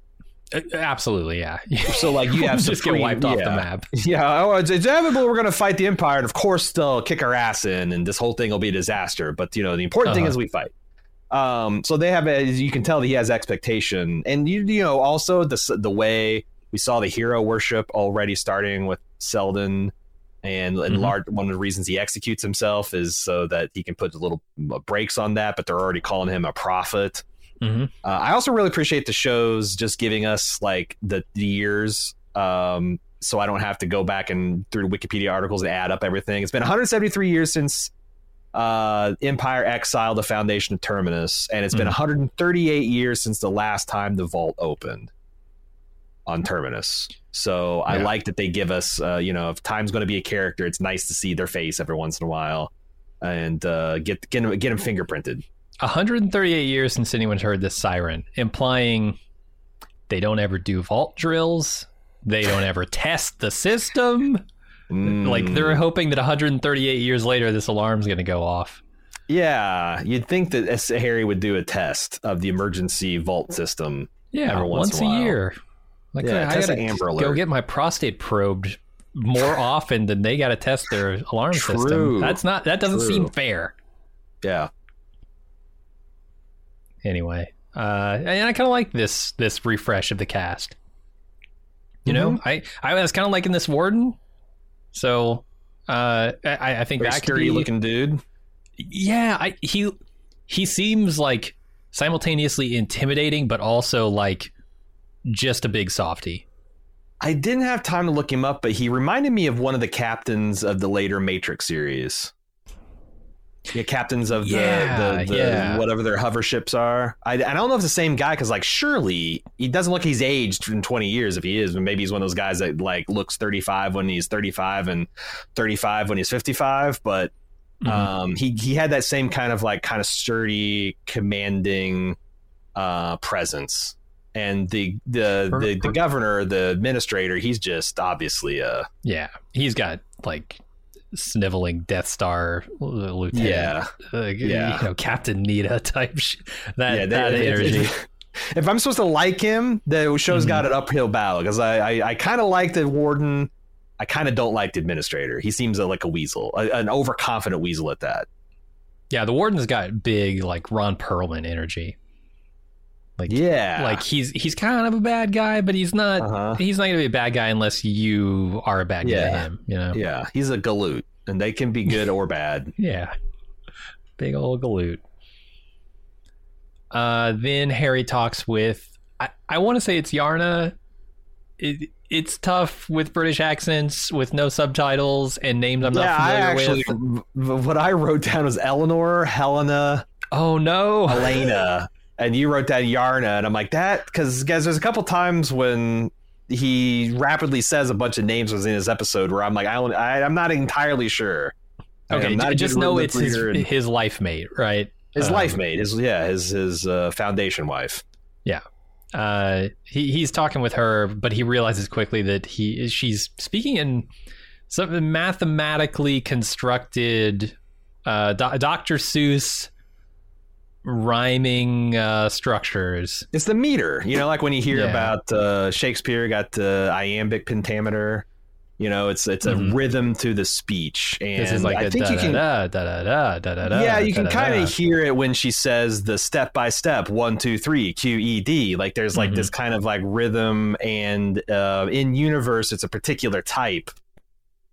Uh, Absolutely, yeah. So like you have just get wiped off the map. Yeah, oh, it's, it's inevitable. We're going to fight the empire, and of course they'll kick our ass in, and this whole thing will be a disaster. But you know, the important thing Uh-huh. is we fight. Um, so they have, as you can tell, that he has expectation, and you you know also the the way we saw the hero worship already starting with Seldon, and, and Mhm. large one of the reasons he executes himself is so that he can put a little brakes on that. But they're already calling him a prophet. Hmm Uh, I also really appreciate the shows just giving us like the, the years, um, so I don't have to go back and through Wikipedia articles and add up everything. It's been 173 years since uh, Empire exiled the foundation of Terminus, and it's been Mhm. 138 years since the last time the vault opened on Terminus. So I like that they give us, uh, you know, if time's going to be a character, it's nice to see their face every once in a while and uh, get get them, get them fingerprinted. 138 years since anyone's heard this siren, implying they don't ever do vault drills. They don't ever test the system. Like Mm. they're hoping that 138 years later, this alarm's going to go off. Yeah, you'd think that Hari would do a test of the emergency vault system. Yeah, Every once once, a a, year. Like Yeah, I test gotta Amber go Alert. get my prostate probed more often than they got to test their alarm True. system. That's not. That doesn't True. seem fair. Yeah, Anyway, uh, and I kind of like this this refresh of the cast. You know, Mm-hmm. I I was kind of liking this warden. So uh, I, I think very that could be, looking dude. yeah I, he he seems like simultaneously intimidating but also like just a big softy I didn't have time to look him up, but he reminded me of one of the captains of the later Matrix series. Yeah, captains of the, Yeah, the, the yeah. whatever their hover ships are. I, I don't know if it's the same guy because, like, surely he doesn't look he's aged in twenty years. If he is, but maybe he's one of those guys that like looks thirty five when he's thirty five and thirty five when he's fifty five. But Mhm. um, he he had that same kind of like kind of sturdy, commanding uh, presence. And the the, Per- the the governor, the administrator, he's just obviously a yeah he's got like sniveling death star uh, lieutenant yeah uh, Yeah. you know captain Needa type sh- that, yeah. that they- energy If, if I'm supposed to like him, the show's Mhm. got an uphill battle because I I, I kind of like the warden. I kind of don't like the administrator. He seems like a weasel, a, an overconfident weasel at that. yeah the warden's got big like ron perlman energy like Yeah, like he's he's kind of a bad guy but he's not uh-huh. he's not gonna be a bad guy unless you are a bad guy to him you know yeah, he's a galoot, and they can be good or bad. Yeah. Big old galoot. Uh, then Hari talks with, I, I want to say it's Yarna. It, it's tough with British accents, with no subtitles and names I'm not yeah, I familiar actually, with. what I wrote down was Eleanor, Helena, Oh no! Elena, and you wrote down Yarna, and I'm like that because guys, there's a couple times when he rapidly says a bunch of names within his episode where I'm like, I, don't, I I'm not entirely sure. Okay, not just know it's his, and- his life mate, right? his um, life mate, his yeah, his his uh, foundation wife. Yeah. Uh, he he's talking with her, but he realizes quickly that he she's speaking in some mathematically constructed uh, Do- Dr. Seuss rhyming uh, structures. It's the meter, you know, like when you hear Yeah. about uh, Shakespeare got the iambic pentameter. You know, it's it's a Mhm. rhythm to the speech, and This is like I think you can da da da da da yeah, you can kind of hear it when she says the step by step one two three Q E D. Like there's like Mhm. this kind of like rhythm, and uh, in universe, it's a particular type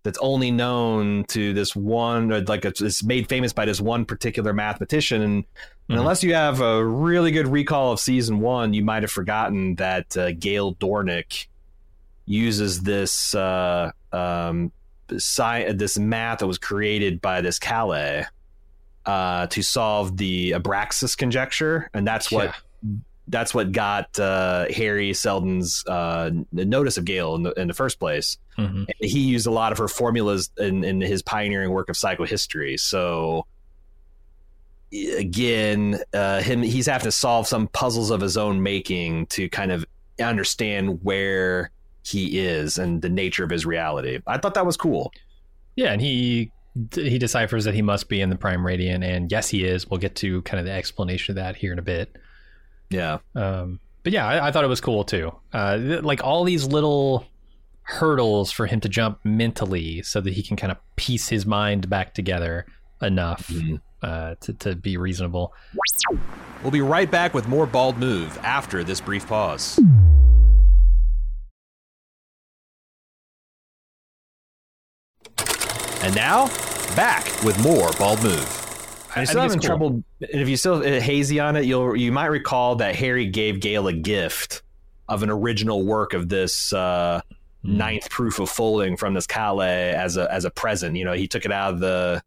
that's only known to this one, or like it's, it's made famous by this one particular mathematician. And, and Mhm. unless you have a really good recall of season one, you might have forgotten that uh, Gaal Dornick uses this uh, um, sci- this math that was created by this Kalle uh, to solve the Abraxas conjecture, and that's what Yeah. That's what got uh, Hari Seldon's uh, notice of Gaal in the, in the first place. Mhm. He used a lot of her formulas in, in his pioneering work of psychohistory. So again, uh, him he's having to solve some puzzles of his own making to kind of understand where he is and the nature of his reality. I thought that was cool. Yeah, and he he deciphers that he must be in the prime radiant, and yes, he is. We'll get to kind of the explanation of that here in a bit. Yeah. Um, but yeah, I, I thought it was cool too. Uh, th- like all these little hurdles for him to jump mentally, so that he can kind of piece his mind back together enough Mhm. uh, to to be reasonable. We'll be right back with more Bald Move after this brief pause. And now, back with more Bald Move. I- still having cool. trouble. And if you still uh, hazy on it, you'll you might recall that Hari gave Gaal a gift of an original work of this uh, Mm. ninth proof of folding from this Kalle as a as a present. You know, he took it out of the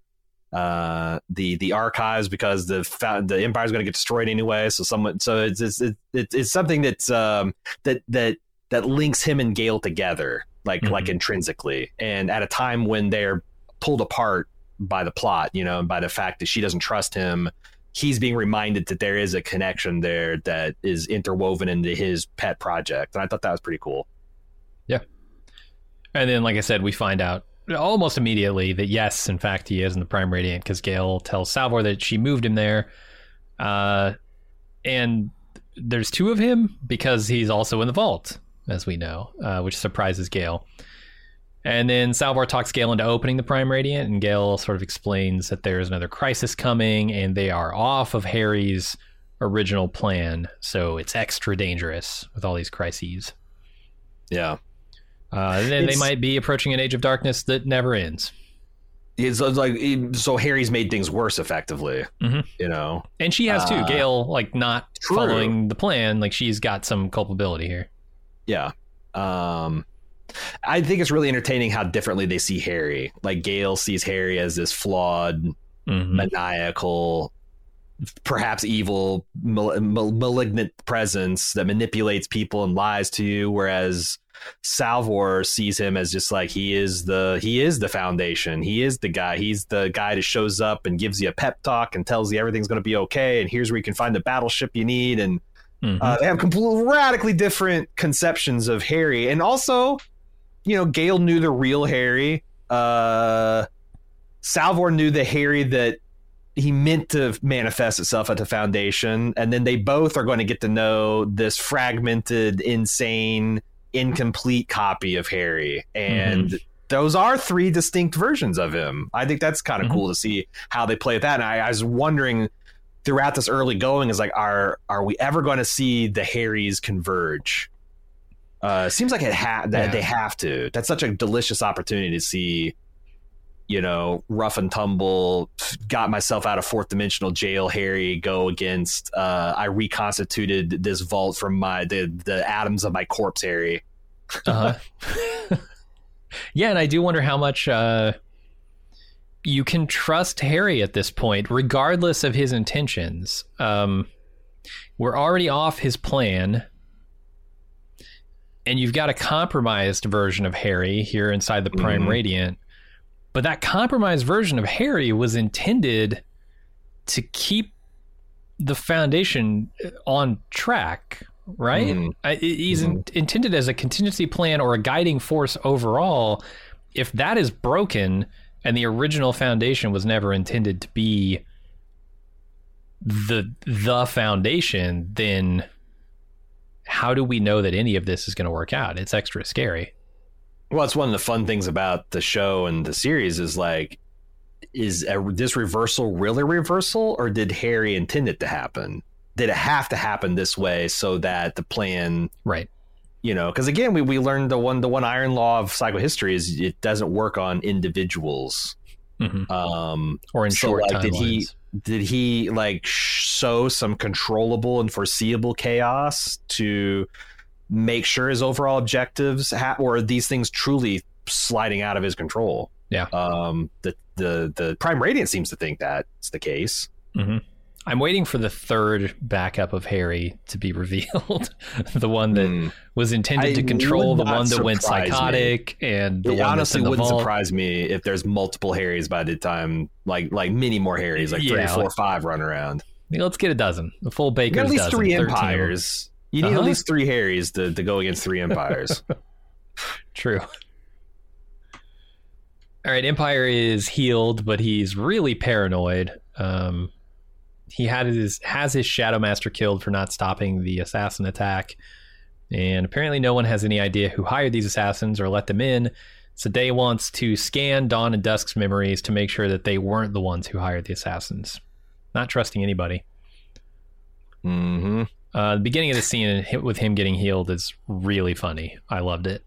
uh the the archives because the the empire's going to get destroyed anyway so someone so it's it's it, it, it's something that's um that that that links him and Gaal together like like Mhm. intrinsically and at a time when they're pulled apart by the plot you know and by the fact that she doesn't trust him he's being reminded that there is a connection there that is interwoven into his pet project and i thought that was pretty cool Yeah. And then, like I said, we find out almost immediately that yes, in fact, he is in the Prime Radiant because Gaal tells Salvor that she moved him there. Uh, and there's two of him because he's also in the vault, as we know, uh, which surprises Gaal. And then Salvor talks Gaal into opening the Prime Radiant, and Gaal sort of explains that there's another crisis coming, and they are off of Hari's original plan, so it's extra dangerous with all these crises. Yeah. Uh, and then they might be approaching an age of darkness that never ends. It's, it's like so Hari's made things worse effectively. Mhm. You know. And she has too. Uh, Gaal, like not true. following the plan, like she's got some culpability here. Yeah. Um I think it's really entertaining how differently they see Hari. Like Gaal sees Hari as this flawed, Mhm. maniacal, perhaps evil, mal- mal- malignant presence that manipulates people and lies to you, whereas Salvor sees him as just like he is the he is the foundation. He is the guy. He's the guy that shows up and gives you a pep talk and tells you everything's going to be okay. And here's where you can find the battleship you need. And Mhm. uh, they have completely radically different conceptions of Hari, and also, you know, Gaal knew the real Hari. Uh, Salvor knew the Hari that he meant to manifest itself at the Foundation, and then they both are going to get to know this fragmented, insane, incomplete copy of Hari, and. Those are three distinct versions of him. I think that's kind of Mhm. cool to see how they play with that. And I, I was wondering throughout this early going is like are are we ever going to see the haris converge uh seems like it ha- that Yeah. they have to that's such a delicious opportunity to see you know rough and tumble got myself out of fourth dimensional jail hari go against uh i reconstituted this vault from my the the atoms of my corpse hari Uh-huh. yeah, and I do wonder how much uh, you can trust Hari at this point, regardless of his intentions. Um, we're already off his plan, and you've got a compromised version of Hari here inside the Prime Mhm. Radiant. But that compromised version of Harry was intended to keep the Foundation on track, right? Mhm. I, he's in, intended as a contingency plan or a guiding force overall. If that is broken and the original foundation was never intended to be the the foundation, then how do we know that any of this is going to work out? It's extra scary. Well, it's one of the fun things about the show and the series is like, is a, this reversal really reversal, or did Hari intend it to happen? Did it have to happen this way so that the plan, Right. you know? Because again, we we learned the one the one iron law of psychohistory is it doesn't work on individuals. hmm Um, Or in So, short like, did he- timelines. Did he like sow some controllable and foreseeable chaos to make sure his overall objectives ha- or are these things truly sliding out of his control? Yeah. um the the the prime radiant seems to think that's the case I'm waiting for the third backup of Hari to be revealed. the one that Hmm. was intended I to control, the one that went surprise me. psychotic, and the it one honestly wouldn't vault. surprise me if there's multiple haris by the time like like many more haris like three Yeah, four like- five run around Let's get a dozen. The full baker's at least dozen. three 13 empires you need Uh-huh. at least three haris to, to go against three empires True. All right, Empire is healed, but he's really paranoid. Um, he had his has his Shadow Master killed for not stopping the assassin attack, and apparently no one has any idea who hired these assassins or let them in. So Day wants to scan Dawn and Dusk's memories to make sure that they weren't the ones who hired the assassins. Not trusting anybody. hmm Uh, the beginning of the scene with him getting healed is really funny. I loved it.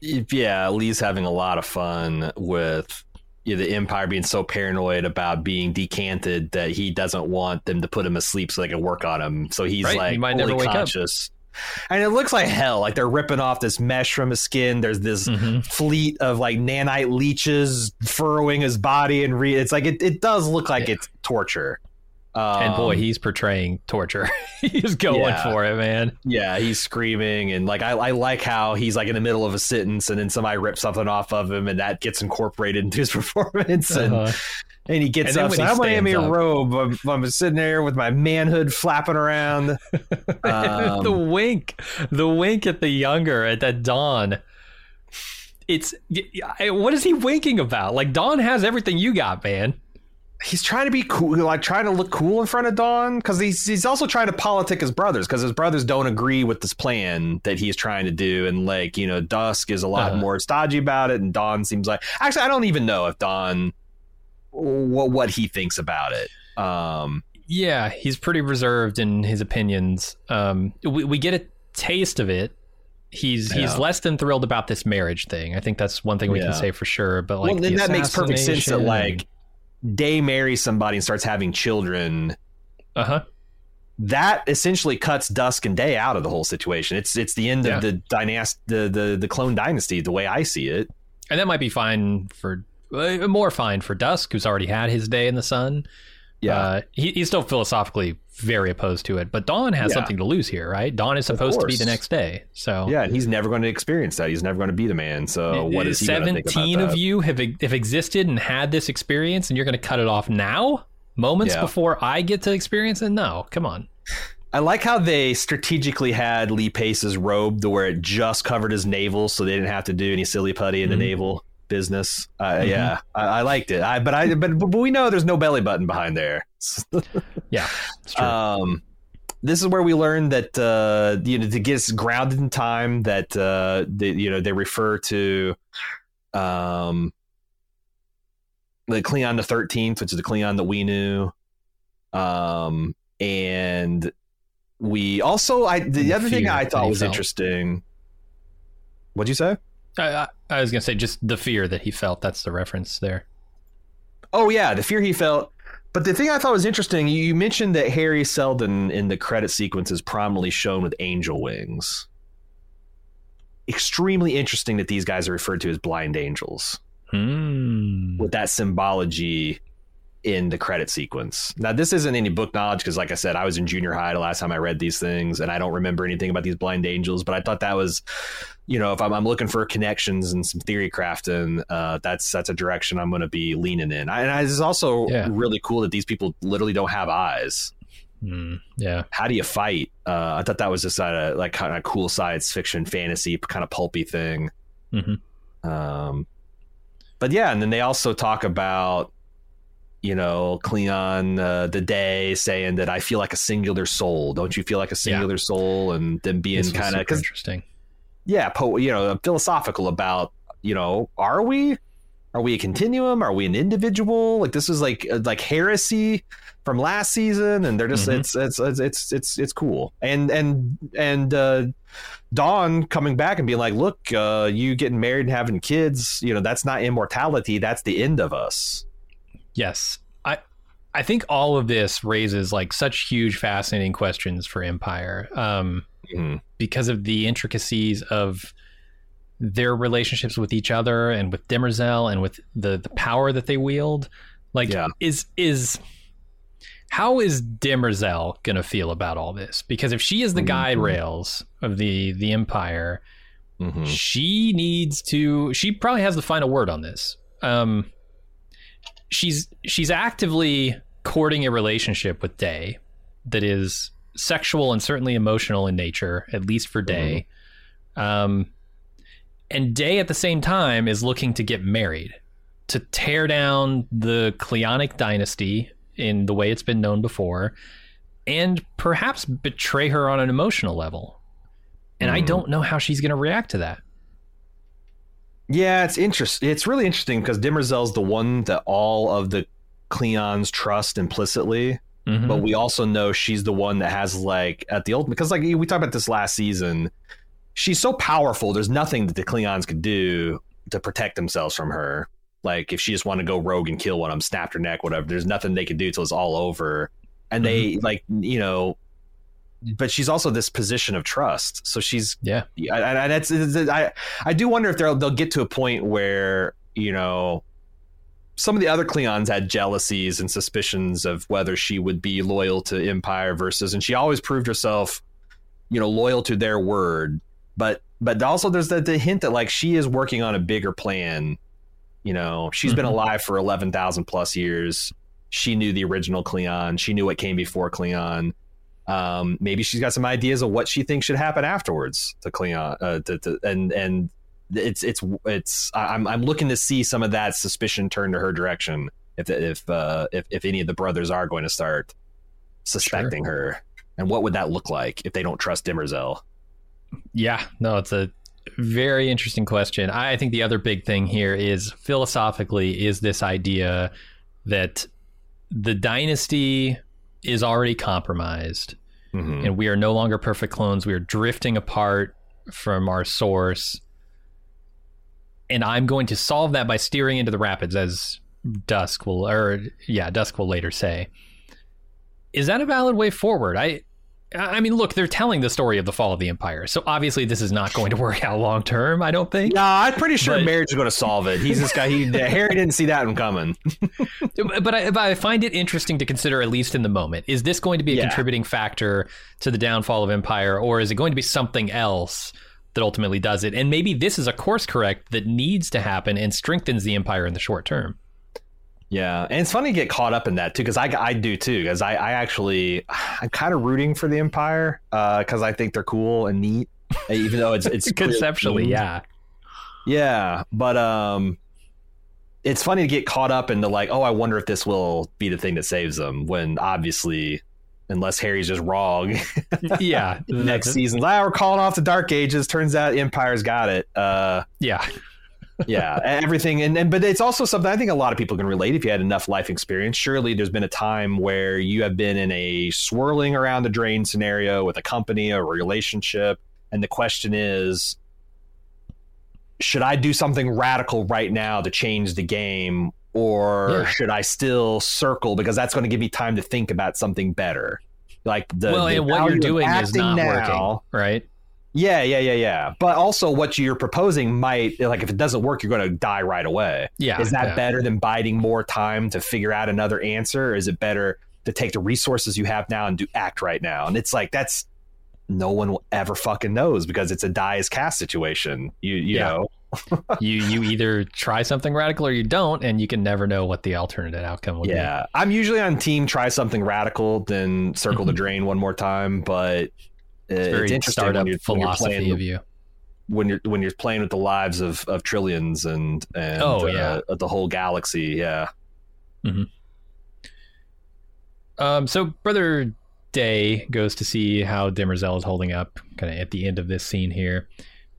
yeah, Lee's having a lot of fun with you know, the Empire being so paranoid about being decanted that he doesn't want them to put him asleep so they can work on him. So he's Right, like he might fully never wake up. conscious. And it looks like hell. Like they're ripping off this mesh from his skin. There's this Mhm. fleet of like nanite leeches furrowing his body, and re- it's like it, it does look like Yeah. it's torture. Um, And boy, he's portraying torture. he's going Yeah. for it, man. Yeah, he's screaming, and like I, I like how he's like in the middle of a sentence, and then somebody rips something off of him, and that gets incorporated into his performance, and, Uh-huh. and he gets And up. So I'm wearing me a robe. I'm, I'm sitting there with my manhood flapping around. Um, the wink, the wink at the younger at that dawn. it's what is he winking about? Like Dawn has everything you got, man. He's trying to be cool, like trying to look cool in front of Dawn, because he's he's also trying to politic his brothers, because his brothers don't agree with this plan that he's trying to do, and like you know, Dusk is a lot Uh-huh. more stodgy about it, and Dawn seems like actually I don't even know if Dawn what what he thinks about it. Um, Yeah, he's pretty reserved in his opinions. Um, we, we get a taste of it. He's he's less than thrilled about this marriage thing. I think that's one thing we Yeah. can say for sure. But like, well, then that makes perfect sense that like Day marries somebody and starts having children. uh-huh. That essentially cuts Dusk and Day out of the whole situation. It's it's the end Yeah. of the dynast the, the the clone dynasty, the way I see it. and that might be fine for uh, more fine for Dusk, who's already had his day in the sun. Uh, he, he's still philosophically very opposed to it. But Dawn has Yeah. something to lose here, right? Dawn is supposed to be the next day. So Yeah, and he's never going to experience that. He's never going to be the man. So what is he going to think about Seventeen of that? you have have existed and had this experience, and you're going to cut it off now, moments Yeah. before I get to experience it. No, come on. I like how they strategically had Lee Pace's robe to where it just covered his navel, so they didn't have to do any silly putty in the Mhm. Business. Uh, Mhm. Yeah, I, I liked it. I but I but, but we know there's no belly button behind there. Yeah, it's true. Um, this is where we learn that uh, you know to get us grounded in time that uh, they, you know they refer to um, the Cleon the Thirteenth, which is the Cleon that we knew, um, and we also I the The other thing I thought was felt. interesting. What'd you say? I, I, was going to say just the fear that he felt. That's the reference there. Oh yeah, the fear he felt. But the thing I thought was interesting, you you mentioned that Hari Seldon in the credit sequence is prominently shown with angel wings. Extremely interesting that these guys are referred to as blind angels Hmm. with that symbology in the credit sequence. Now, this isn't any book knowledge because, like I said, I was in junior high the last time I read these things, and I don't remember anything about these blind angels. But I thought that was, you know, if I'm, I'm looking for connections and some theory crafting, uh, that's that's a direction I'm going to be leaning in. I, and I, it's also Yeah. really cool that these people literally don't have eyes. Hmm. Yeah. How do you fight? Uh, I thought that was just a like kind of cool science fiction, fantasy, kind of pulpy thing. Mhm. Um, but yeah, and then they also talk about, you know, Cleon uh, the day saying that I feel like a singular soul. Don't you feel like a singular soul? And then being kind of interesting. Yeah, po- you know, philosophical about you know, are we are we a continuum? Are we an individual? Like this is like uh, like heresy from last season, and they're just Mhm. it's, it's it's it's it's it's cool. And and and uh, Dawn coming back and being like, look, uh, you getting married and having kids, you know, that's not immortality. That's the end of us. Yes. I think all of this raises like such huge fascinating questions for Empire. Um Mhm. because of the intricacies of their relationships with each other and with Demerzel and with the the power that they wield. Like Yeah. is is how is Demerzel gonna feel about all this? Because if she is the guide Mhm. rails of the the Empire, Mhm. she needs to she probably has the final word on this um she's she's actively courting a relationship with day that is sexual and certainly emotional in nature at least for day um and day at the same time is looking to get married to tear down the cleonic dynasty in the way it's been known before and perhaps betray her on an emotional level and I Mhm. don't know how she's going to react to that. Yeah, it's interesting. It's really interesting because Demerzel's the one that all of the Cleons trust implicitly. Mhm. but we also know she's the one that has like at the ultimate because like we talked about this last season she's so powerful there's nothing that the Cleons could do to protect themselves from her like if she just wanted to go rogue and kill one of them snapped her neck whatever there's nothing they could do till it's all over and they like you know but she's also this position of trust so she's yeah, I- that's I I do wonder if they'll they'll get to a point where you know some of the other Cleons had jealousies and suspicions of whether she would be loyal to Empire versus, and she always proved herself, you know, loyal to their word. But but also there's the, the hint that like she is working on a bigger plan. You know, she's been Mhm. alive for eleven thousand plus years. She knew the original Cleon. She knew what came before Cleon. Um, maybe she's got some ideas of what she thinks should happen afterwards to Cleon. Uh, to, to, and and it's it's it's I'm I'm looking to see some of that suspicion turn to her direction if if uh, if if any of the brothers are going to start suspecting sure. her, and what would that look like if they don't trust Demerzel? Yeah, no, it's a very interesting question. I think the other big thing here is philosophically is this idea that the dynasty is already compromised mm-hmm. and we are no longer perfect clones. We are drifting apart from our source. And I'm going to solve that by steering into the rapids, as Dusk will, or yeah, Dusk will later say. Is that a valid way forward? I I mean, look, they're telling the story of the fall of the empire, so obviously this is not going to work out long term. I don't think. No, I'm pretty sure but, marriage is going to solve it. He's this guy. He Hari didn't see that one coming. but, I, but I find it interesting to consider, at least in the moment. Is this going to be a yeah. contributing factor to the downfall of empire, or is it going to be something else that ultimately does it? And maybe this is a course correct that needs to happen and strengthens the empire in the short term. Yeah, and it's funny to get caught up in that too, because I, I do too, because I, I actually I'm kind of rooting for the Empire because uh, I think they're cool and neat, even though it's it's conceptually, yeah, yeah, but um, it's funny to get caught up into like, oh, I wonder if this will be the thing that saves them, when obviously, unless Hari's just wrong, yeah, next season, ah, we're calling off the Dark Ages. Turns out Empire's got it. Uh, yeah yeah, everything, and, and but it's also something I think a lot of people can relate if you had enough life experience. Surely, there's been a time where you have been in a swirling around the drain scenario with a company or a relationship, and the question is, should I do something radical right now to change the game, or yeah. should I still circle because that's going to give me time to think about something better? Like the well, the and what you're doing is not now, working, right? Yeah, yeah, yeah, yeah. But also, what you're proposing might, like, if it doesn't work, you're going to die right away. Yeah. Is that yeah. better than biding more time to figure out another answer? Or is it better to take the resources you have now and do act right now? And it's like, that's no one will ever fucking knows because it's a die as cast situation. You, you yeah. know, you you either try something radical or you don't, and you can never know what the alternate outcome will yeah. be. Yeah, I'm usually on team try something radical, then circle the drain one more time. But it's very it's interesting startup when you're, philosophy when you're of you. When you're when you're playing with the lives of, of trillions and and oh, yeah. Uh, the whole galaxy, yeah. Mm-hmm. Um, so brother Day goes to see how Demerzel is holding up, kind of at the end of this scene here.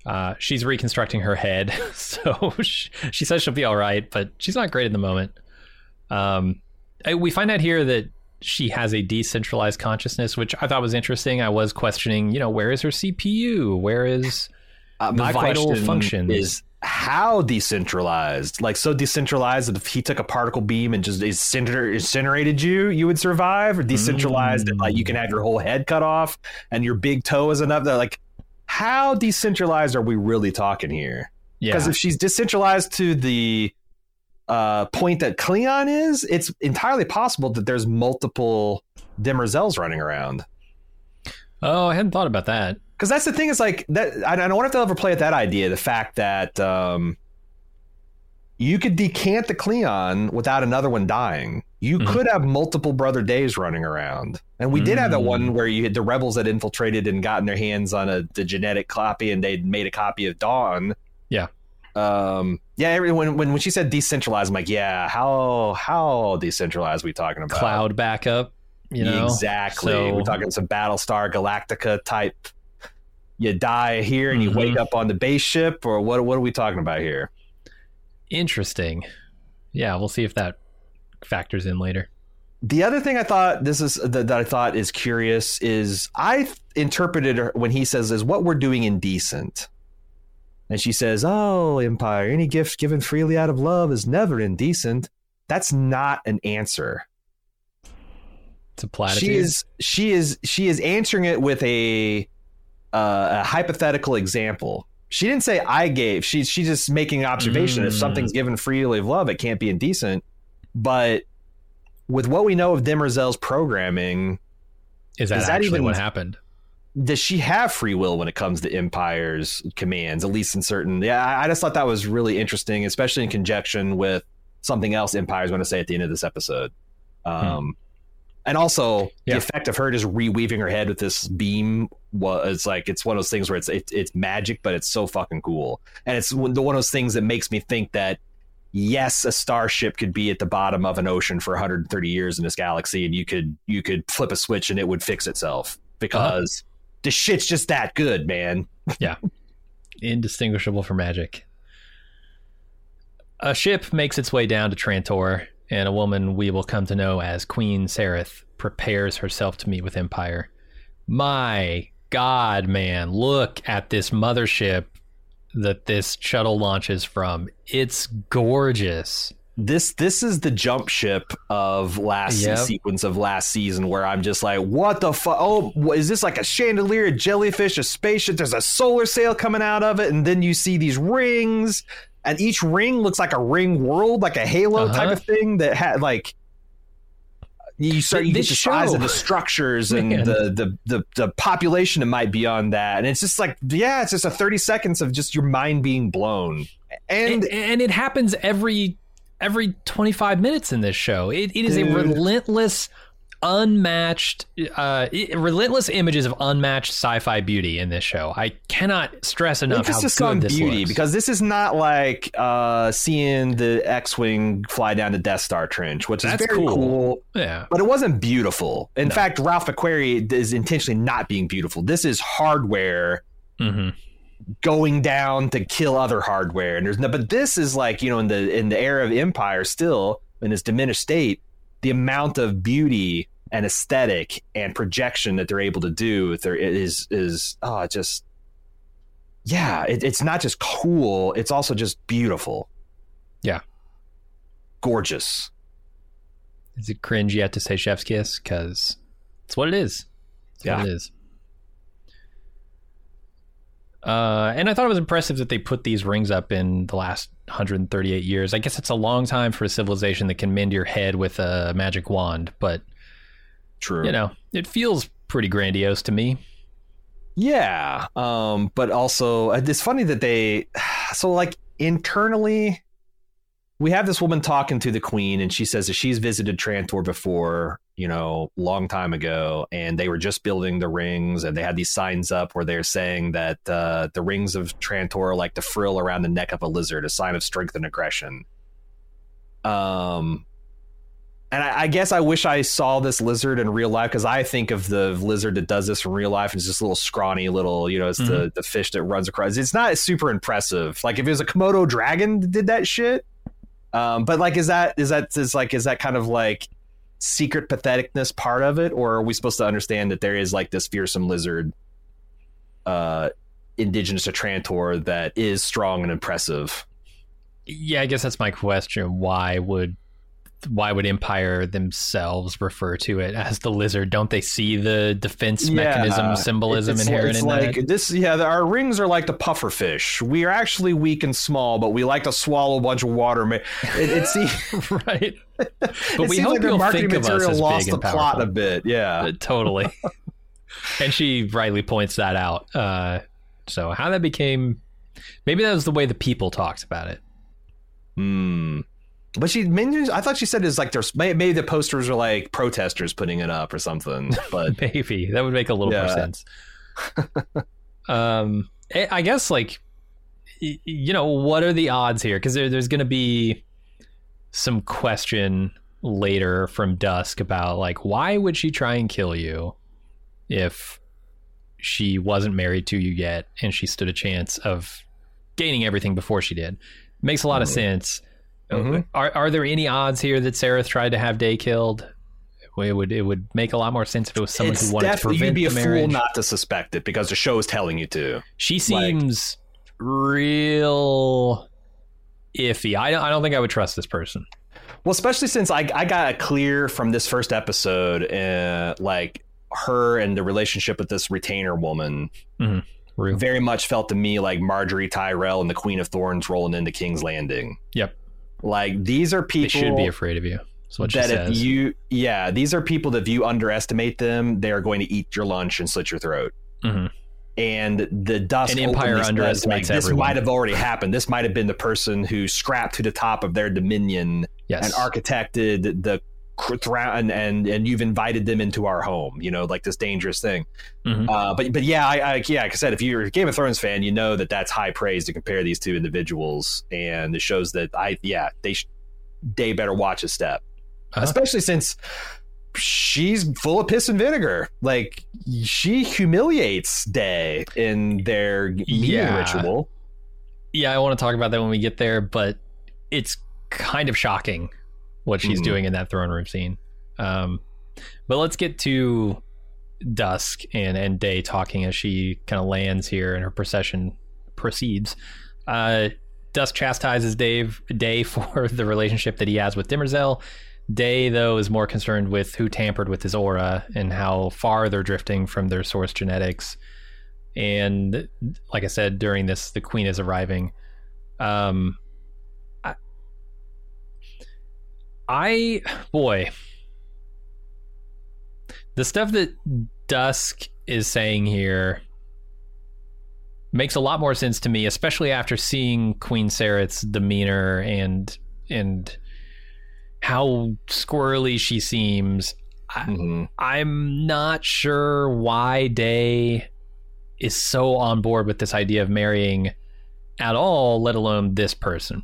Uh, she's reconstructing her head, so she, she, says she'll be all right, but she's not great in the moment. Um, we find out here that she has a decentralized consciousness, which I thought was interesting. I was questioning, you know, where is her CPU? Where is uh, the vital function Is how decentralized? Like so decentralized that if he took a particle beam and just incinerated you, you would survive, or decentralized mm. that like you can have your whole head cut off and your big toe is enough that like how decentralized are we really talking here? Yeah. Because if she's decentralized to the uh, point that Cleon is, it's entirely possible that there's multiple Demerzels running around. Oh, I hadn't thought about that. Because that's the thing is like that. I don't wonder if they'll ever play with that idea. The fact that um, you could decant the Cleon without another one dying. You mm-hmm. could have multiple Brother Days running around, and we mm-hmm. did have that one mm. where you had the rebels that infiltrated and gotten their hands on a the genetic copy, and they'd made a copy of Dawn. Yeah. Um, yeah, when, when when she said decentralized, I'm like, yeah, how how decentralized are we talking about? Cloud backup, you know exactly. So, We're talking some Battlestar Galactica type. You die here and you mm-hmm. wake up on the base ship, or what? What are we talking about here? Interesting. Yeah, we'll see if that factors in later. The other thing I thought this is that, that I thought is curious is I interpreted when he says is what we're doing indecent and she says, Oh, Empire, any gift given freely out of love is never indecent. That's not an answer. It's a platitude. She is she is she is answering it with a uh, a hypothetical example. She didn't say I gave. She's she's just making an observation. Mm. If something's given freely of love, it can't be indecent. But with what we know of Demerzel's programming, is that, that even what happened? Does she have free will when it comes to Empire's commands? At least in certain. Yeah, I just thought that was really interesting, especially in conjunction with something else Empire's going to say at the end of this episode. Um, hmm. And also Yeah. the effect of her just reweaving her head with this beam was like it's one of those things where it's it, it's magic, but it's so fucking cool. And it's one one of those things that makes me think that yes, a starship could be at the bottom of an ocean for 130 years in this galaxy, and you could you could flip a switch and it would fix itself because the shit's just that good, man. Yeah. Indistinguishable from magic. A ship makes its way down to Trantor, and a woman we will come to know as Queen Sareth prepares herself to meet with Empire. My God, man, look at this mothership that this shuttle launches from. It's gorgeous. This this is the jump ship of last Yep. sequence of last season where I'm just like, what the fuck? Oh, is this like a chandelier, a jellyfish, a spaceship? There's a solar sail coming out of it, and then you see these rings, and each ring looks like a ring world, like a halo Uh-huh. type of thing that had like. You start you get This the size of the structures and the, the the the population that might be on that, and it's just like yeah, it's just a thirty seconds of just your mind being blown, and and, and it happens every every 25 minutes in this show it, it is a relentless unmatched uh relentless images of unmatched sci-fi beauty in this show i cannot stress enough how good on this beauty looks. because this is not like uh, seeing the X-wing fly down the Death Star trench, which is very cool. cool. yeah but it wasn't beautiful. In No. fact, Ralph McQuarrie is intentionally not being beautiful. This is hardware hmm going down to kill other hardware, and there's no. But this is like you know in the in the era of Empire, still in its diminished state, the amount of beauty and aesthetic and projection that they're able to do there is is oh just yeah it, it's not just cool it's also just beautiful Yeah. gorgeous is it cringe yet to say chef's kiss because it's what it is it's Yeah. what it is uh, and I thought it was impressive that they put these rings up in the last 138 years. I guess it's a long time for a civilization that can mend your head with a magic wand, but true you know, it feels pretty grandiose to me. Yeah, um, but also uh, it's funny that they so like internally we have this woman talking to the queen and she says that she's visited Trantor before, you know, long time ago and they were just building the rings and they had these signs up where they're saying that uh, the rings of Trantor are like the frill around the neck of a lizard, a sign of strength and aggression. Um and I, I guess I wish I saw this lizard in real life because I think of the lizard that does this in real life and it's just a little scrawny little, you know, it's the, the fish that runs across. It's not super impressive. Like if it was a Komodo dragon that did that shit. Um, but like, is that is that is like is that kind of like secret patheticness part of it, or are we supposed to understand that there is like this fearsome lizard, uh, indigenous to Trantor that is strong and impressive? Yeah, I guess that's my question. Why would why would Empire themselves refer to it as the lizard? Don't they see the defense mechanism Yeah. symbolism It's- inherent it's in like that? this yeah our rings are like the puffer fish we are actually weak and small but we like to swallow a bunch of water it, seems, right. But it we hope like you'll marketing think of us as lost big the and plot a bit yeah Uh, totally. and she rightly points that out. Uh, so how that became, maybe that was the way the people talked about it. Hmm. But she mentions, I thought she said it's like there's maybe the posters are like protesters putting it up or something. But Maybe that would make a little more sense. um, I I guess like, you know, what are the odds here? Because there, there's going to be some question later from Dusk about like why would she try and kill you if she wasn't married to you yet and she stood a chance of gaining everything before she did. Makes a lot of Mhm. sense. Mhm. Are are there any odds here that Sarah tried to have Day killed? It would it would make a lot more sense if it was someone it's who wanted to definitely you'd be a the fool not to suspect it because the show is telling you to. she like- seems real iffy. I don't I don't think I would trust this person. Well, especially since I I got a clear from this first episode, uh, like her and the relationship with this retainer woman Rue. very much felt to me like Margaery Tyrell and the Queen of Thorns rolling into King's Landing. Yep. Like these are people They should be afraid of you. That's what she that says. if you yeah these are people that if you underestimate them they are going to eat your lunch and slit your throat Mhm. and the dust And Empire underestimates like, this everyone. might have already happened this might have been the person who scrapped to the top of their dominion yes. and architected the and and and you've invited them into our home. You know, like this dangerous thing. Mhm. Uh, but but yeah, I, I yeah, like I said, if you're a Game of Thrones fan, you know that that's high praise to compare these two individuals, and it shows that I yeah they sh- they better watch a step, Uh-huh. especially since she's full of piss and vinegar. Like she humiliates Day in their meeting Yeah. ritual. Yeah, I want to talk about that when we get there, but it's kind of shocking what she's Mhm. doing in that throne room scene. Um, but let's get to Dusk and and Day talking as she kind of lands here and her procession proceeds. Uh, Dusk chastises Dave Day for the relationship that he has with Demerzel. Day, though, is more concerned with who tampered with his aura and how far they're drifting from their source genetics. And like I said, during this, the queen is arriving. Um, I, I boy, the stuff that Dusk is saying here makes a lot more sense to me, especially after seeing Queen Sareth's demeanor and and how squirrely she seems. Mhm. I'm not sure why Day is so on board with this idea of marrying at all, let alone this person.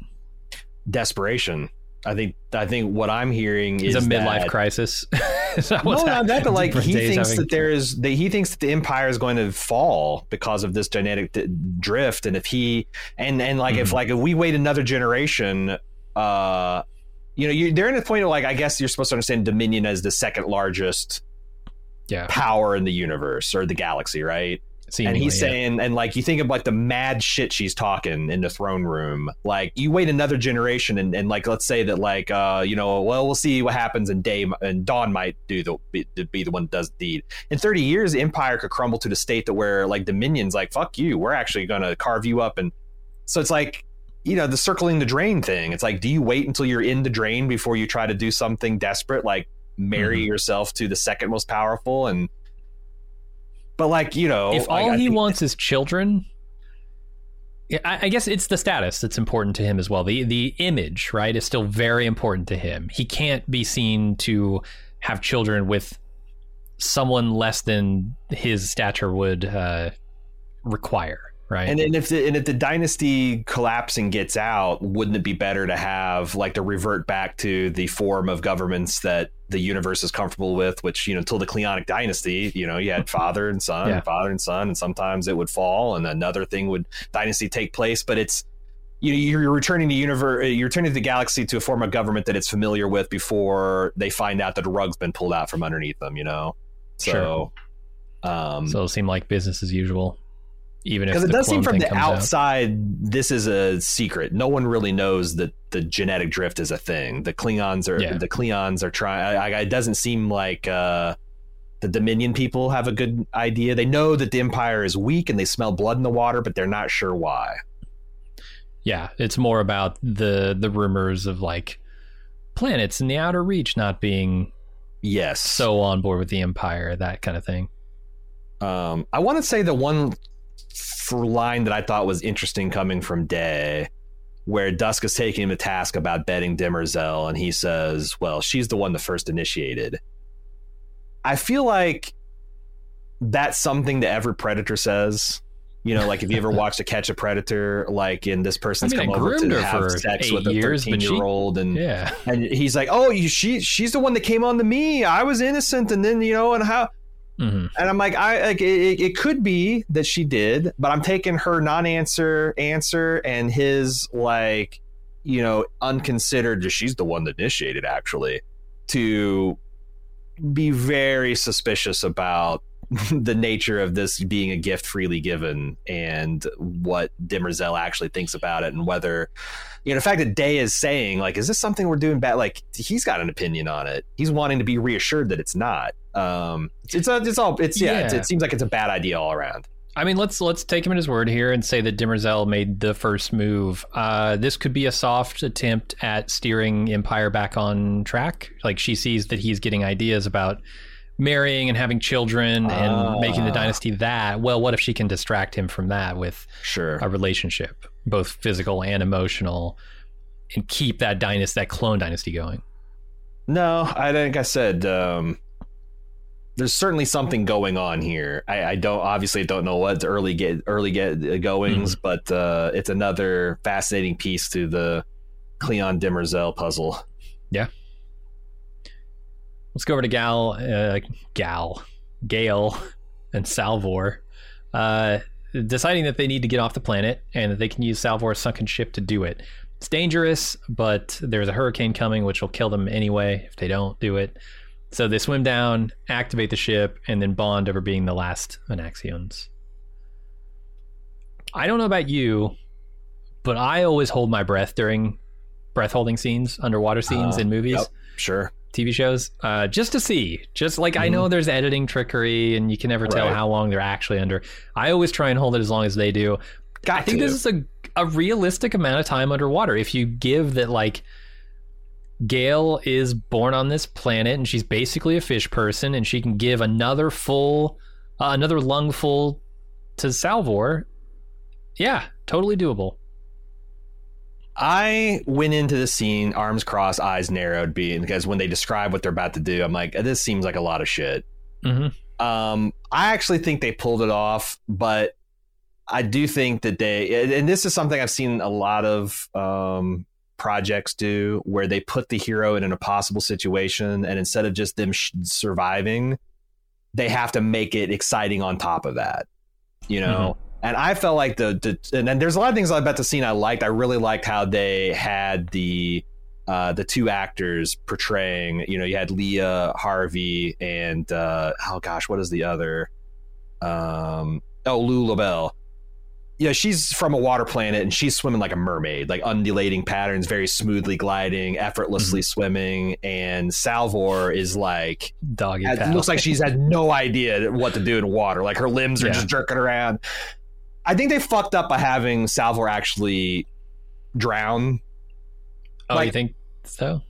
Desperation. I think I think what I'm hearing Is is a midlife that, crisis. Is that No, not that, but like he thinks having- that there is that he thinks that the empire is going to fall because of this genetic d- drift, and if he and and like if Mhm. like if we wait another generation, uh, you know, you, they're in a point of like I guess you're supposed to understand Dominion as the second largest yeah, power in the universe or the galaxy, right? And he's yeah. saying and like you think of like the mad shit she's talking in the throne room like you wait another generation and, and like let's say that like uh you know well we'll see what happens and day and dawn might do the be, be the one that does the deed in 30 years the empire could crumble to the state that where like dominions like fuck you we're actually gonna carve you up and so it's like you know the circling the drain thing it's like do you wait until you're in the drain before you try to do something desperate like marry Mhm. yourself to the second most powerful and but like you know if all I he think- wants is children, yeah, I, I guess it's the status that's important to him as well. The the image, right, is still very important to him. He can't be seen to have children with someone less than his stature would uh, require, right? And, and if the and if the dynasty collapsing gets out, wouldn't it be better to have like to revert back to the form of governments that the universe is comfortable with? Which you know, until the Cleonic dynasty, you know, you had father and son, Yeah. and father and son, and sometimes it would fall, and another thing would dynasty take place. But it's you know, you're returning the universe, you're returning the galaxy to a form of government that it's familiar with before they find out that the rug's been pulled out from underneath them. You know, so. Um, so it'll seem like business as usual, even because it does seem from the comes out. outside this is a secret no one really knows that the genetic drift is a thing the Cleons are Yeah. the Cleons are trying it doesn't seem like uh the dominion people have a good idea they know that the empire is weak and they smell blood in the water but they're not sure why Yeah, it's more about the the rumors of like planets in the outer reach not being yes so on board with the empire, that kind of thing. Um, I want to say the one line that I thought was interesting coming from Day, where Dusk is taking him to task about betting Demerzel, and he says, "Well, she's the one that first initiated." I feel like that's something that every predator says. You know, like if you ever watched a catch a predator, like in this person's I mean, I come over to her have sex with a thirteen year old, and Yeah. and he's like, "Oh, you, she she's the one that came on to me. I was innocent, and then you know, and how." Hmm And I'm like, I like it, it could be that she did, but I'm taking her non-answer answer and his like, you know, unconsidered. She's the one that initiated, actually, to be very suspicious about the nature of this being a gift freely given and what Demerzel actually thinks about it and whether you know the fact that Day is saying like is this something we're doing bad? Like he's got an opinion on it. He's wanting to be reassured that it's not. Um it's it's, it's all it's yeah, It's, it seems like it's a bad idea all around. I mean, let's let's take him at his word here and say that Demerzel made the first move. Uh, this could be a soft attempt at steering Empire back on track. Like she sees that he's getting ideas about marrying and having children and Ah. making the dynasty that. Well, what if she can distract him from that with sure a relationship, both physical and emotional, and keep that dynasty, that clone dynasty going? No, I think I said um, there's certainly something going on here. I, I don't obviously don't know what early get early get uh, goings, mm. but uh, it's another fascinating piece to the Cleon Demerzel puzzle. Yeah. Let's go over to Gaal, uh, Gaal, Gaal, and Salvor, uh, deciding that they need to get off the planet and that they can use Salvor's sunken ship to do it. It's dangerous, but there's a hurricane coming, which will kill them anyway if they don't do it. So they swim down, activate the ship, and then bond over being the last Synnaxians. I don't know about you, but I always hold my breath during breath holding scenes, underwater scenes uh, in movies. Yep, sure. TV shows, uh, just to see. Just like mm-hmm. I know mm-hmm. there's editing trickery and you can never tell right. how long they're actually under. I always try and hold it as long as they do. Got I think to. this is a a realistic amount of time underwater. If you give that like Gaal is born on this planet and she's basically a fish person and she can give another full uh, another lungful to Salvor. Yeah, totally doable. I went into the scene, arms crossed, eyes narrowed, being because when they describe what they're about to do, I'm like, this seems like a lot of shit. Mm-hmm. Um, I actually think they pulled it off, but I do think that they, and this is something I've seen a lot of um, projects do, where they put the hero in an impossible situation, and instead of just them sh- surviving, they have to make it exciting on top of that. You know, mm-hmm. And I felt like the, the and then there's a lot of things about the scene I liked. I really liked how they had the uh, the two actors portraying. You know, you had Leah Harvey and uh, oh gosh, what is the other? Um, oh, Lou Llobell. Yeah, she's from a water planet and she's swimming like a mermaid, like undulating patterns, very smoothly gliding, effortlessly mm-hmm. swimming. And Salvor is like doggy. looks like she's had no idea what to do in water. Like her limbs are yeah. just jerking around. I think they fucked up by having Salvor actually drown. Oh, like, you think so?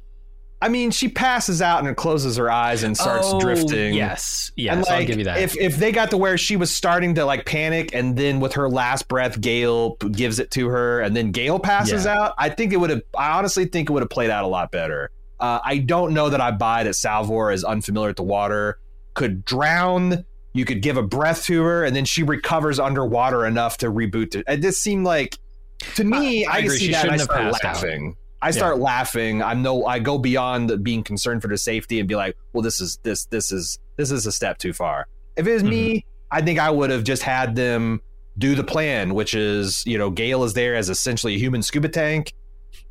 I mean, she passes out and closes her eyes and starts oh, drifting. Yes, yes, and like, I'll give you that. If if they got to where she was starting to like panic, and then with her last breath, Gaal gives it to her, and then Gaal passes yeah. out, I think it would have. I honestly think it would have played out a lot better. Uh, I don't know that I buy that Salvor is unfamiliar with the water, could drown you could give a breath to her and then she recovers underwater enough to reboot it. It just seemed like to me, uh, I, I see she that I start laughing. Out. I start yeah. laughing. I'm no I go beyond being concerned for the safety and be like, well, this is this this is this is a step too far. If it was mm-hmm. me, I think I would have just had them do the plan, which is, you know, Gaal is there as essentially a human scuba tank.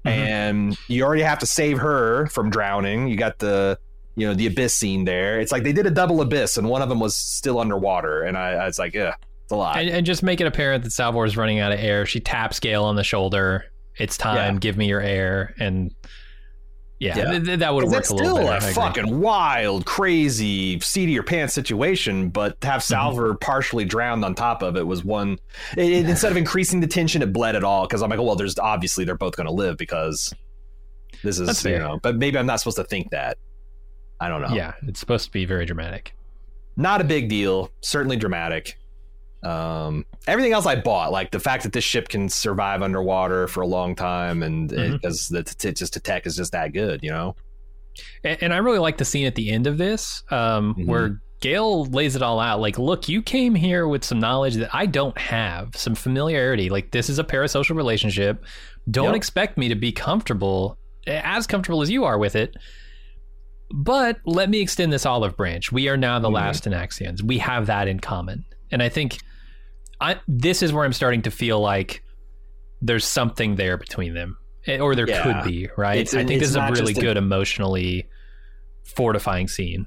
Mm-hmm. And you already have to save her from drowning. You got the you know the abyss scene there. It's like they did a double abyss, and one of them was still underwater, and I, I was like, yeah, it's a lot. And, and, just make it apparent that Salvor is running out of air. She taps Gaal on the shoulder. It's time. Yeah. Give me your air, and yeah, yeah. Th- that would work a little bit. Still a fucking wild, crazy, seat of your pants situation, but to have mm-hmm. Salvor mm-hmm. partially drowned on top of it was one. It, it, instead of increasing the tension, it bled at all because I'm like, well, there's obviously they're both going to live because this is you know, but maybe I'm not supposed to think that. I don't know. Yeah, it's supposed to be very dramatic. Not a big deal. Certainly dramatic. Um, everything else I bought, like the fact that this ship can survive underwater for a long time, and because mm-hmm. the just the tech is just that good, you know. And, and I really like the scene at the end of this, um, mm-hmm. where Gaal lays it all out. Like, look, you came here with some knowledge that I don't have, some familiarity. Like, this is a parasocial relationship. Don't yep. expect me to be comfortable, as comfortable as you are with it. But let me extend this olive branch. We are now the mm-hmm. last Synnaxians. We have that in common. And I think I, this is where I'm starting to feel like there's something there between them, eh, or there yeah. could be, right? It's, I think this is a really good, a, emotionally fortifying scene.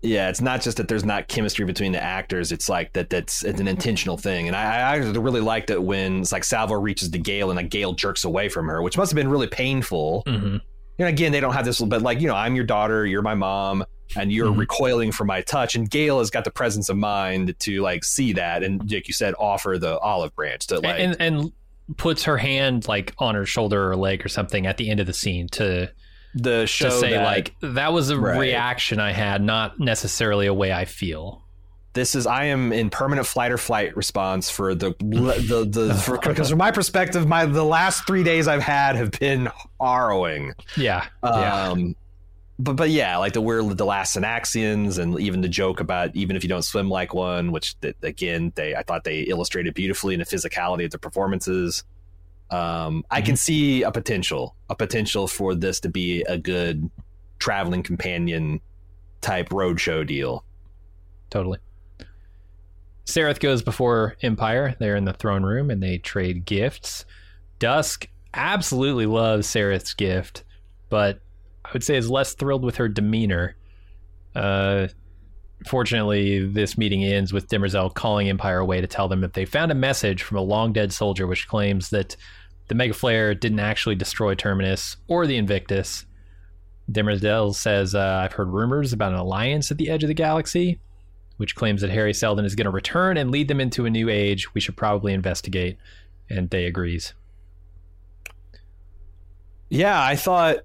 Yeah, it's not just that there's not chemistry between the actors. It's like that. That's it's an intentional thing, and I, I really liked it when it's like Salvor reaches the Gaal and like Gaal jerks away from her, which must have been really painful. Mm-hmm know, again, they don't have this, but like, you know, I'm your daughter, you're my mom, and you're mm-hmm. recoiling from my touch. And Gaal has got the presence of mind to like see that, and like you said, offer the olive branch to like and and puts her hand like on her shoulder or leg or something at the end of the scene to the show to say that, like that was a right. reaction I had, not necessarily a way I feel this is I am in permanent flight or flight response for the the the because from my perspective, my the last three days I've had have been harrowing. Yeah, um, but but yeah, like the we're the last Synnaxians, and even the joke about even if you don't swim like one, which that, again they I thought they illustrated beautifully in the physicality of the performances. Um, I can see a potential, a potential for this to be a good traveling companion type roadshow deal. Totally. Sareth goes before Empire. They're in the throne room and they trade gifts. Dusk absolutely loves Sareth's gift, but I would say is less thrilled with her demeanor. Uh, fortunately, this meeting ends with Demerzel calling Empire away to tell them that they found a message from a long dead soldier which claims that the Mega Flare didn't actually destroy Terminus or the Invictus. Demerzel says, uh, I've heard rumors about an alliance at the edge of the galaxy, which claims that Hari Seldon is going to return and lead them into a new age. We should probably investigate. And Day agrees. Yeah, I thought.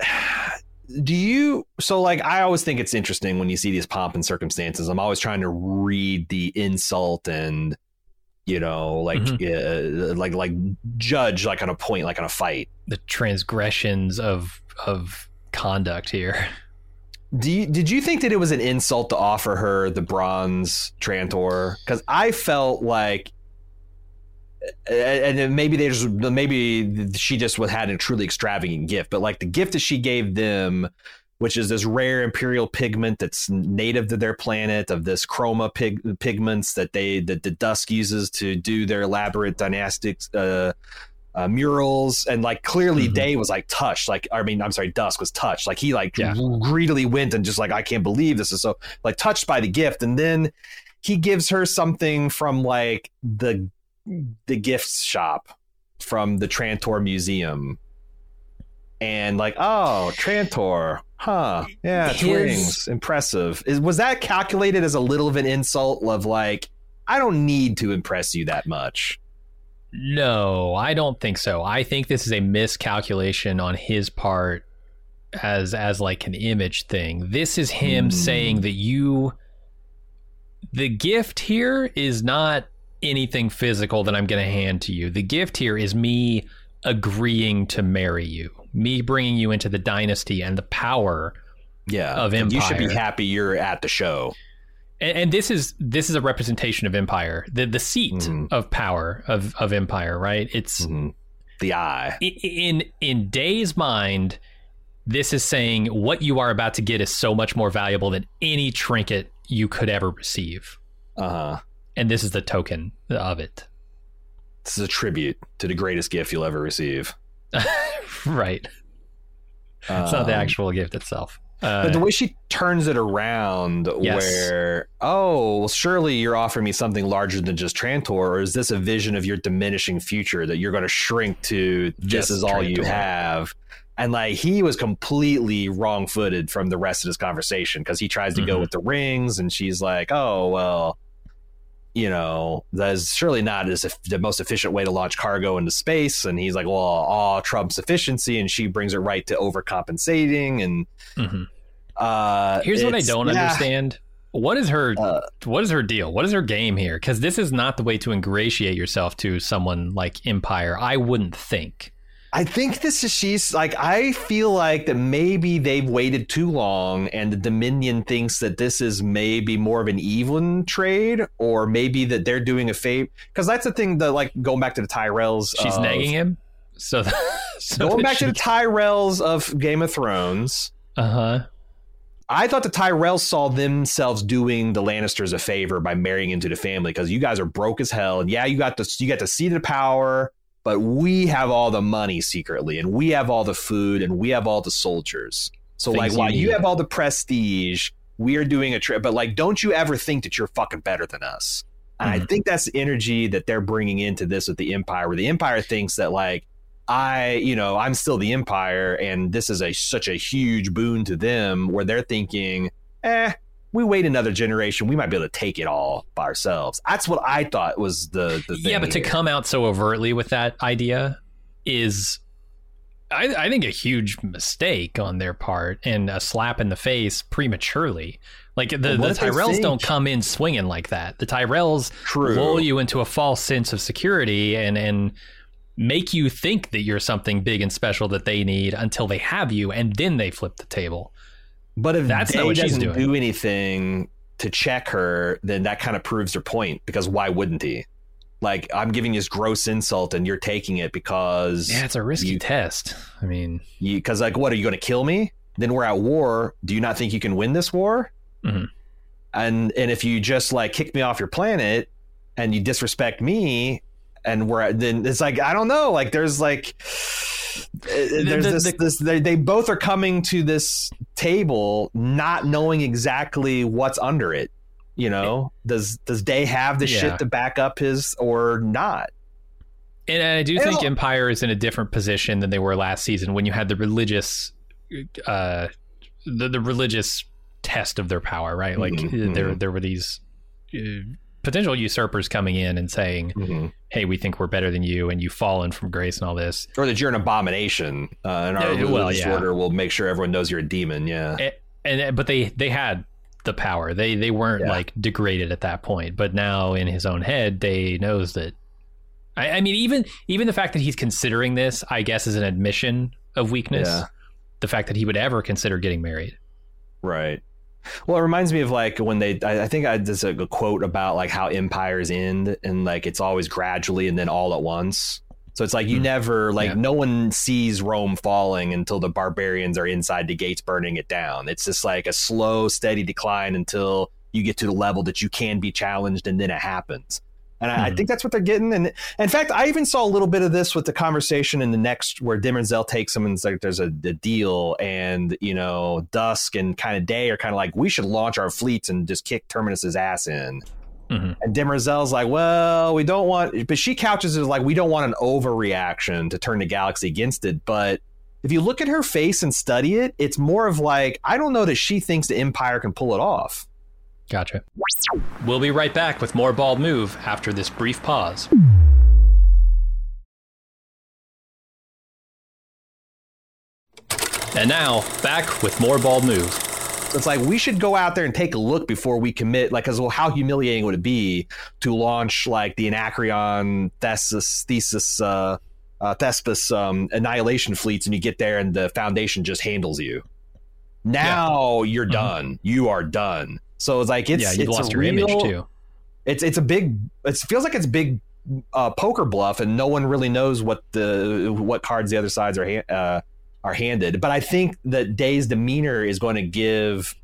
Do you so like? I always think it's interesting when you see these pomp and circumstances. I'm always trying to read the insult and you know, like Mm-hmm. uh, like like judge like on a point, like on a fight. The transgressions of of conduct here. Do you, did you think that it was an insult to offer her the bronze Trantor? Because I felt like, and maybe they just maybe she just had a truly extravagant gift, but like the gift that she gave them, which is this rare imperial pigment that's native to their planet, of this chroma pig, pigments that they that the Dusk uses to do their elaborate dynastic uh, uh, murals, and like clearly Mhm. Day was like touched. Like I mean, I'm sorry, Dusk was touched. Like he like Yeah. greedily went and just like I can't believe this is so like touched by the gift, and then he gives her something from like the the gifts shop from the Trantor Museum. And like, oh, Trantor, huh? Yeah, it's His- rings, impressive. Is was that calculated as a little of an insult of like, I don't need to impress you that much? No, I don't think so. I think this is a miscalculation on his part as as like an image thing. This is him Hmm. saying that you the gift here is not anything physical that I'm going to hand to you. The gift here is me agreeing to marry you. Me bringing you into the dynasty and the power Yeah, Of like, You should be happy you're at the show. And, and this is this is a representation of empire the the seat Mhm. of power of of empire right it's Mhm. The eye. in in Day's mind, this is saying what you are about to get is so much more valuable than any trinket you could ever receive, Uh huh. and this is the token of it. This is a tribute to the greatest gift you'll ever receive. right, it's not the Um, actual gift itself. Uh, But the way she turns it around, Yes. where, oh, well, surely you're offering me something larger than just Trantor, or is this a vision of your diminishing future that you're going to shrink to this is all you have? And like he was completely wrong footed from the rest of this conversation because he tries to go Mhm. with the rings, and she's like, oh, well, you know, that's surely not as if the most efficient way to launch cargo into space. And he's like, well, all Trump's efficiency, and she brings it right to overcompensating. And mhm. uh, Here's what I don't yeah, understand: what is her Uh, what is her deal? What is her game here? Because this is not the way to ingratiate yourself to someone like Empire. I wouldn't think. I think this is she's like I feel like that maybe they've waited too long and the Dominion thinks that this is maybe more of an even trade or maybe that they're doing a favor because that's the thing that like going back to the Tyrells She's of- nagging him. So, so going back she, to the Tyrells of Game of Thrones uh huh. I thought the Tyrells saw themselves doing the Lannisters a favor by marrying into the family because you guys are broke as hell, and yeah, you got the you got the seat of power, but we have all the money secretly, and we have all the food, and we have all the soldiers. So Things like, you while you have all the prestige, we are doing a trip. But like, don't you ever think that you're fucking better than us? And I Mhm. think that's the energy that they're bringing into this with the Empire, where the Empire thinks that like. I, you know, I'm still the Empire, and this is a such a huge boon to them. Where they're thinking, eh, we wait another generation, we might be able to take it all by ourselves. That's what I thought was the the thing. Yeah, but to come out so overtly with that idea is, I, I think, a huge mistake on their part and a slap in the face prematurely. Like the, the what if they Tyrells don't come in swinging like that. The Tyrells True. lull you into a false sense of security and and make you think that you're something big and special that they need until they have you, and then they flip the table. But if That's not what she's doesn't doing. do anything to check her, then that kind of proves her point. Because why wouldn't he? Like I'm giving you this gross insult, and you're taking it because Yeah, it's a risky You- test. I mean, because like what are you going to kill me? Then we're at war. Do you not think you can win this war? Mhm. And and if you just like kick me off your planet and you disrespect me, and we're then it's like I don't know. Like there's like there's the- this, the- this they, they both are coming to this table not knowing exactly what's under it. You know, does does Day have the Yeah. shit to back up his or not? and I do think Empire is in a different position than they were last season when you had the religious, uh, the the religious test of their power, right? Like Mhm, there mhm. there were these uh, potential usurpers coming in and saying, "Hey, we think we're better than you, and you've fallen from grace and all this." or that you're an abomination, uh, and our yeah, well, yeah. order will make sure everyone knows you're a demon. Yeah, and, and but they they had the power. They they weren't Yeah. like degraded at that point. But now in his own head, they knows that. I, I mean, even even the fact that he's considering this, I guess, is an admission of weakness. The fact that he would ever consider getting married. right. Well, it reminds me of like when they. I, I think I there's a, a quote about like how empires end, and like it's always gradually and then all at once. So it's like you Hmm. never like Yeah. no one sees Rome falling until the barbarians are inside the gates burning it down. It's just like a slow, steady decline until you get to the level that you can be challenged, and then it happens. And I, I think that's what they're getting. And in fact, I even saw a little bit of this with the conversation in the next where Demerzel takes him and it's like there's a, a deal, and you know, Dusk and kind of Day are kind of like we should launch our fleets and just kick Terminus's ass in. Mhm. And Demerzel's like, well, we don't want, but she couches it as like we don't want an overreaction to turn the galaxy against it. But if you look at her face and study it, it's more of like I don't know that she thinks the Empire can pull it off. Gotcha. We'll be right back with more bald move after this brief pause. And now back with more bald move. So it's like we should go out there and take a look before we commit. Like, as well, how humiliating would it be to launch like the Anacreon Thesis Thesis uh, uh, Thespis um, annihilation fleets, and you get there and the Foundation just handles you. Now you're Mhm. done. You are done. So it's like it's yeah, you it's lost a your real, image too. It's it's a big. It feels like it's big uh, poker bluff, and no one really knows what the what cards the other sides are uh, are handed. But I think that Day's demeanor is going to give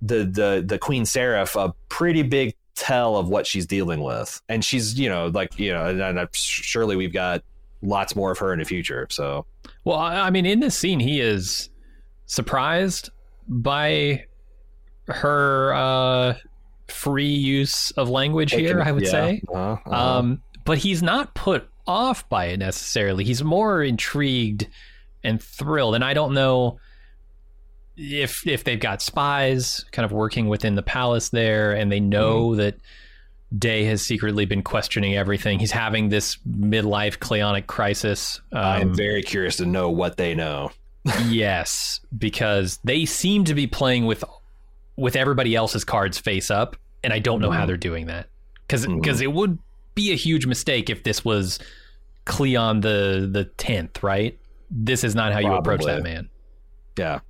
the the the Queen Sareth a pretty big tell of what she's dealing with, and she's you know like you know, and, and surely we've got lots more of her in the future. So Well, I mean, in this scene, he is surprised by her uh, free use of language here. I would Yeah. say, Uh-huh, um, but he's not put off by it necessarily. He's more intrigued and thrilled, and I don't know if if they've got spies kind of working within the palace there, and they know Mm-hmm. that. Day has secretly been questioning everything. He's having this midlife Cleonic crisis. I'm Um, very curious to know what they know. yes, because they seem to be playing with with everybody else's cards face up, and I don't know how Mhm. they're doing that. Because Mhm. it would be a huge mistake if this was Cleon the the tenth, right? This is not how you approach that man. Yeah.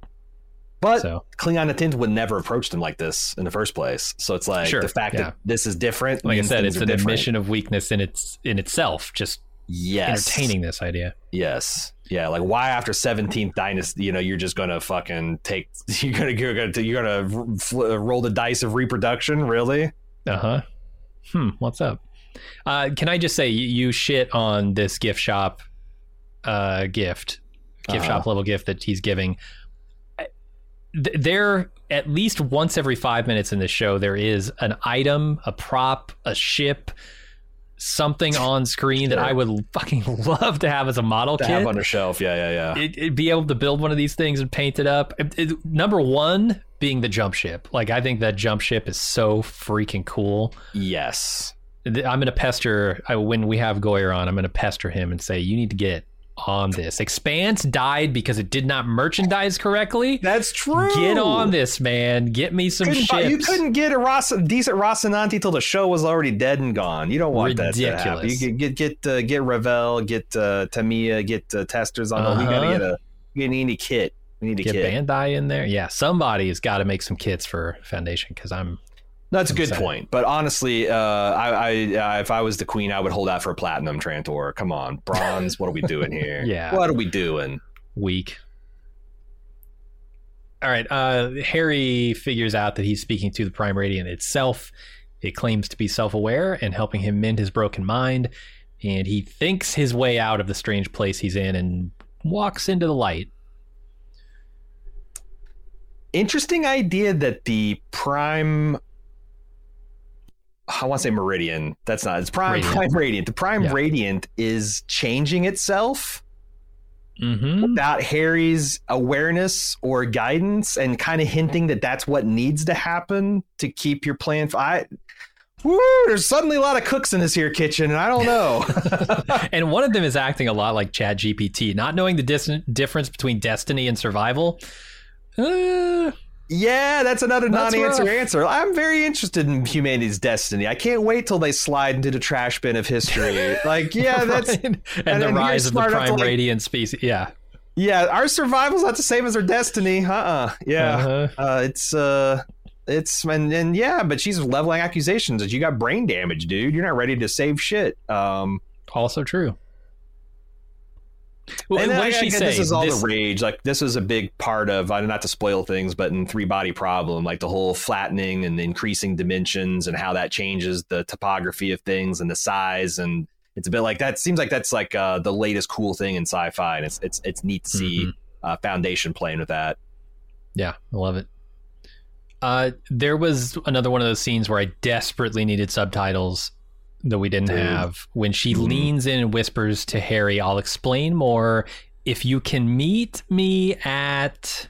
But So Cleon the Tenth would never approach him like this in the first place. So it's like Sure, the fact yeah. that this is different. like I said, it's an different. admission of weakness in its in itself. Just Yes. entertaining this idea. Yes. Yeah. Like why after 17th dynasty, you know, you're just gonna fucking take. You're gonna you're gonna you're gonna fl- roll the dice of reproduction. Really? Uh huh. Hmm. What's up? Uh, can I just say you, you shit on this gift shop, uh, gift, gift Uh-huh. shop level gift that he's giving. There, at least once every five minutes in this show, there is an item, a prop, a ship, something on screen that. I would fucking love to have as a model To kit. have on a shelf. Yeah. Yeah. Yeah. it, it'd be able to build one of these things and paint it up. It- it- number one being the jump ship. Like I think that jump ship is so freaking cool. yes. I'm going to pester I, when we have Goyer on. I'm going to pester him and say you need to get on this. Expanse died because it did not merchandise correctly. That's true. Get on this, man. Get me some ships. you couldn't get a Ross, decent Rocinante till the show was already dead and gone. You don't want that to happen. You get get get, uh, get Revell, get uh, Tamiya, get uh, Testors on. We Uh-huh. gotta get a get an indie kit. We need a Get kit. Bandai in there. Yeah, somebody's got to make some kits for Foundation because I'm That's a good excited. point. But honestly, uh, I, I uh, if I was the queen, I would hold out for a platinum Trantor. Come on, bronze. what are we doing here? Yeah. What are we doing? weak. All right. Uh, Hari figures out that he's speaking to the Prime Radiant itself. It claims to be self aware and helping him mend his broken mind. And he thinks his way out of the strange place he's in and walks into the light. Interesting idea that the prime. I want to say Meridian. That's not. It's Prime Radiant. Prime Radiant. The Prime Yeah. Radiant is changing itself Mm-hmm. without Hari's awareness or guidance, and kind of hinting that that's what needs to happen to keep your plan. I. Woo! There's suddenly a lot of cooks in this here kitchen, and I don't know. and one of them is acting a lot like ChatGPT, not knowing the dis- difference between destiny and survival. Uh, Yeah, that's another That's non-answer rough. answer. I'm very interested in humanity's destiny. I can't wait till they slide into the trash bin of history. Like, yeah, that's right? and, and the rise of the prime like- radiant species. Yeah. yeah. Our survival's not the same as our destiny. Uh-uh. Yeah, Uh-huh. uh, it's uh, it's and, and yeah, but she's leveling accusations that you got brain damage, dude. You're not ready to save shit. Um, Also true. Well, and what does she say? This is all This- the rage. Like this is a big part of not to spoil things, but in Three Body Problem, like the whole flattening and increasing dimensions and how that changes the topography of things and the size and it's a bit like that. Seems like that's like uh, the latest cool thing in sci-fi, and it's it's it's neat to see Mm-hmm. uh, Foundation playing with that. Yeah, I love it. Uh, there was another one of those scenes where I desperately needed subtitles that we didn't Dude. have. When she Mhm. leans in and whispers to Hari, "I'll explain more if you can meet me at."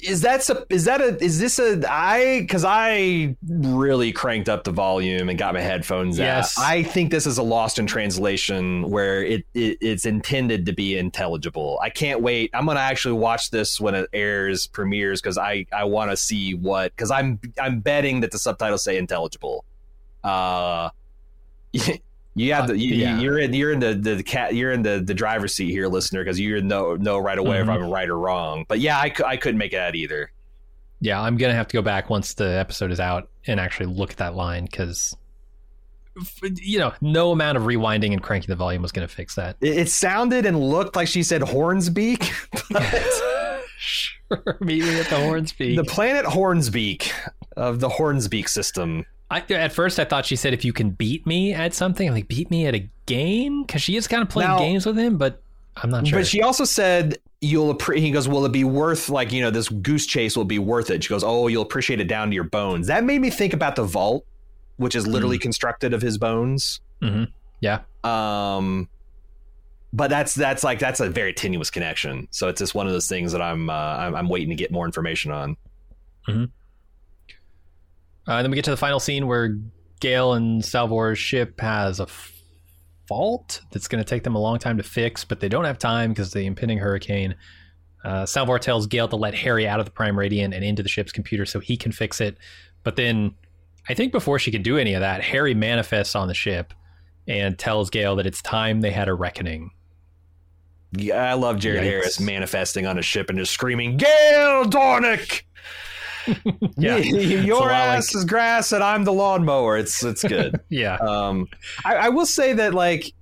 Is that a, is that a is this a I because I really cranked up the volume and got my headphones Yes. out. I think this is a lost in translation where it, it it's intended to be intelligible. I can't wait. I'm gonna actually watch this when it airs premieres because I I want to see what because I'm I'm betting that the subtitles say intelligible. Uh, you have Uh, the you, yeah. you're in you're in the, the cat you're in the the driver's seat here, listener, because you know know right away Mhm. if I'm right or wrong. But yeah, I, I couldn't make it out either. Yeah, I'm gonna have to go back once the episode is out and actually look at that line because, you know, no amount of rewinding and cranking the volume was gonna fix that. It, it sounded and looked like she said Hornsbeak. sure, meet me at the Hornspeak. the planet Hornsbeak of the Hornsbeak system. I, at first, I thought she said, "If you can beat me at something, I'm like beat me at a game," because she is kind of playing Now- games with him. But I'm not sure. But she also said you'll appre- he goes, Will it be worth like, you know, this goose chase will be worth it? She goes, Oh, you'll appreciate it down to your bones. That made me think about the vault, which is literally constructed of his bones. Mhm. Yeah. Um but that's that's like that's a very tenuous connection. So it's just one of those things that I'm uh, I'm, I'm waiting to get more information on. Uh, then we get to the final scene where Gaal and Salvor's ship has a f- fault that's going to take them a long time to fix, but they don't have time because of the impending hurricane. Uh, Salvor tells Gaal to let Hari out of the Prime Radiant and into the ship's computer so he can fix it. But then, I think before she can do any of that, Hari manifests on the ship and tells Gaal that it's time they had a reckoning. Yeah, I love Jared Yikes. Harris manifesting on a ship and just screaming, Gaal Dornick! Yeah. Your ass like- is grass and I'm the lawnmower. It's it's good. Yeah. um, I, I will say that like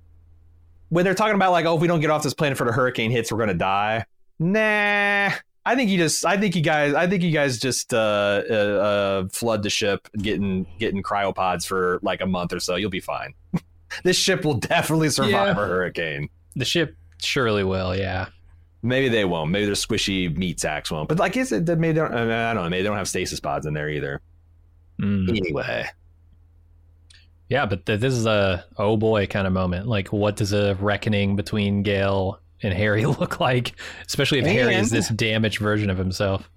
when they're talking about like, oh, if we don't get off this planet for the hurricane hits, we're gonna die. Nah, I think you just, I think you guys, I think you guys just uh, uh, uh, flood the ship, getting getting cryopods for like a month or so. You'll be fine. this ship will definitely survive Yeah. a hurricane. The ship surely will, yeah. Maybe they won't. Maybe their squishy meat sacks won't. But like, is it that maybe they don't? I, mean, I don't know. Maybe they don't have stasis pods in there either. Mm. Anyway, Yeah, but th- this is a oh boy kind of moment. Like, what does a reckoning between Gaal and Hari look like? Especially if Hari is this damaged version of himself.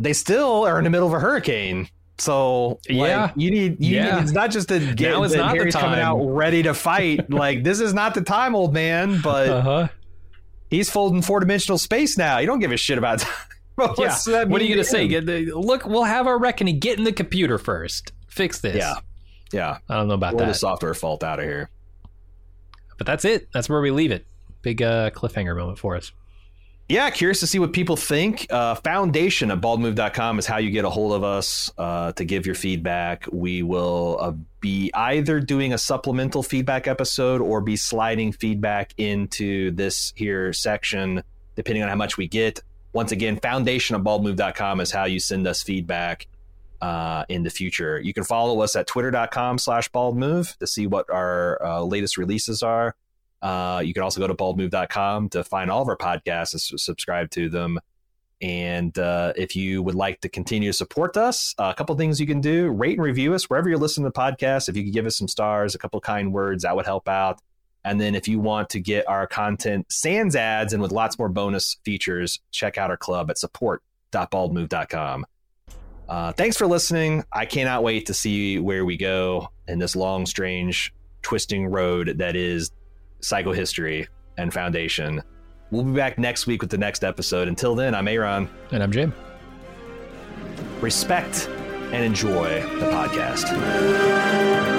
they still are in the middle of a hurricane. So like, Yeah. you need you Yeah. need, it's not just that, get, Now is that not the Hari's coming out ready to fight. like this is not the time, old man. But huh. He's folding four dimensional space now. You don't give a shit about time. Yeah. That What are you gonna say? Get the, look, we'll have our reckoning. Get in the computer first. Fix this. Yeah, yeah. I don't know about Or the that, software fault out of here. but that's it. That's where we leave it. Big uh, cliffhanger moment for us. Yeah, curious to see what people think. Uh, foundation at baldmove.com is how you get a hold of us uh, to give your feedback. We will uh, be either doing a supplemental feedback episode or be sliding feedback into this here section, depending on how much we get. Once again, foundation at baldmove.com is how you send us feedback uh, in the future. You can follow us at twitter.com slash baldmove to see what our uh, latest releases are. Uh, you can also go to baldmove.com to find all of our podcasts and subscribe to them. And uh, if you would like to continue to support us, uh, a couple things you can do rate and review us wherever you're listening to the podcast. If you could give us some stars, a couple kind words, that would help out. And then if you want to get our content sans ads and with lots more bonus features, check out our club at support.baldmove.com. Uh, thanks for listening. I cannot wait to see where we go in this long, strange, twisting road that is psychohistory and foundation. We'll be back next week with the next episode. Until then, I'm Aaron. And I'm Jim. Respect and enjoy the podcast.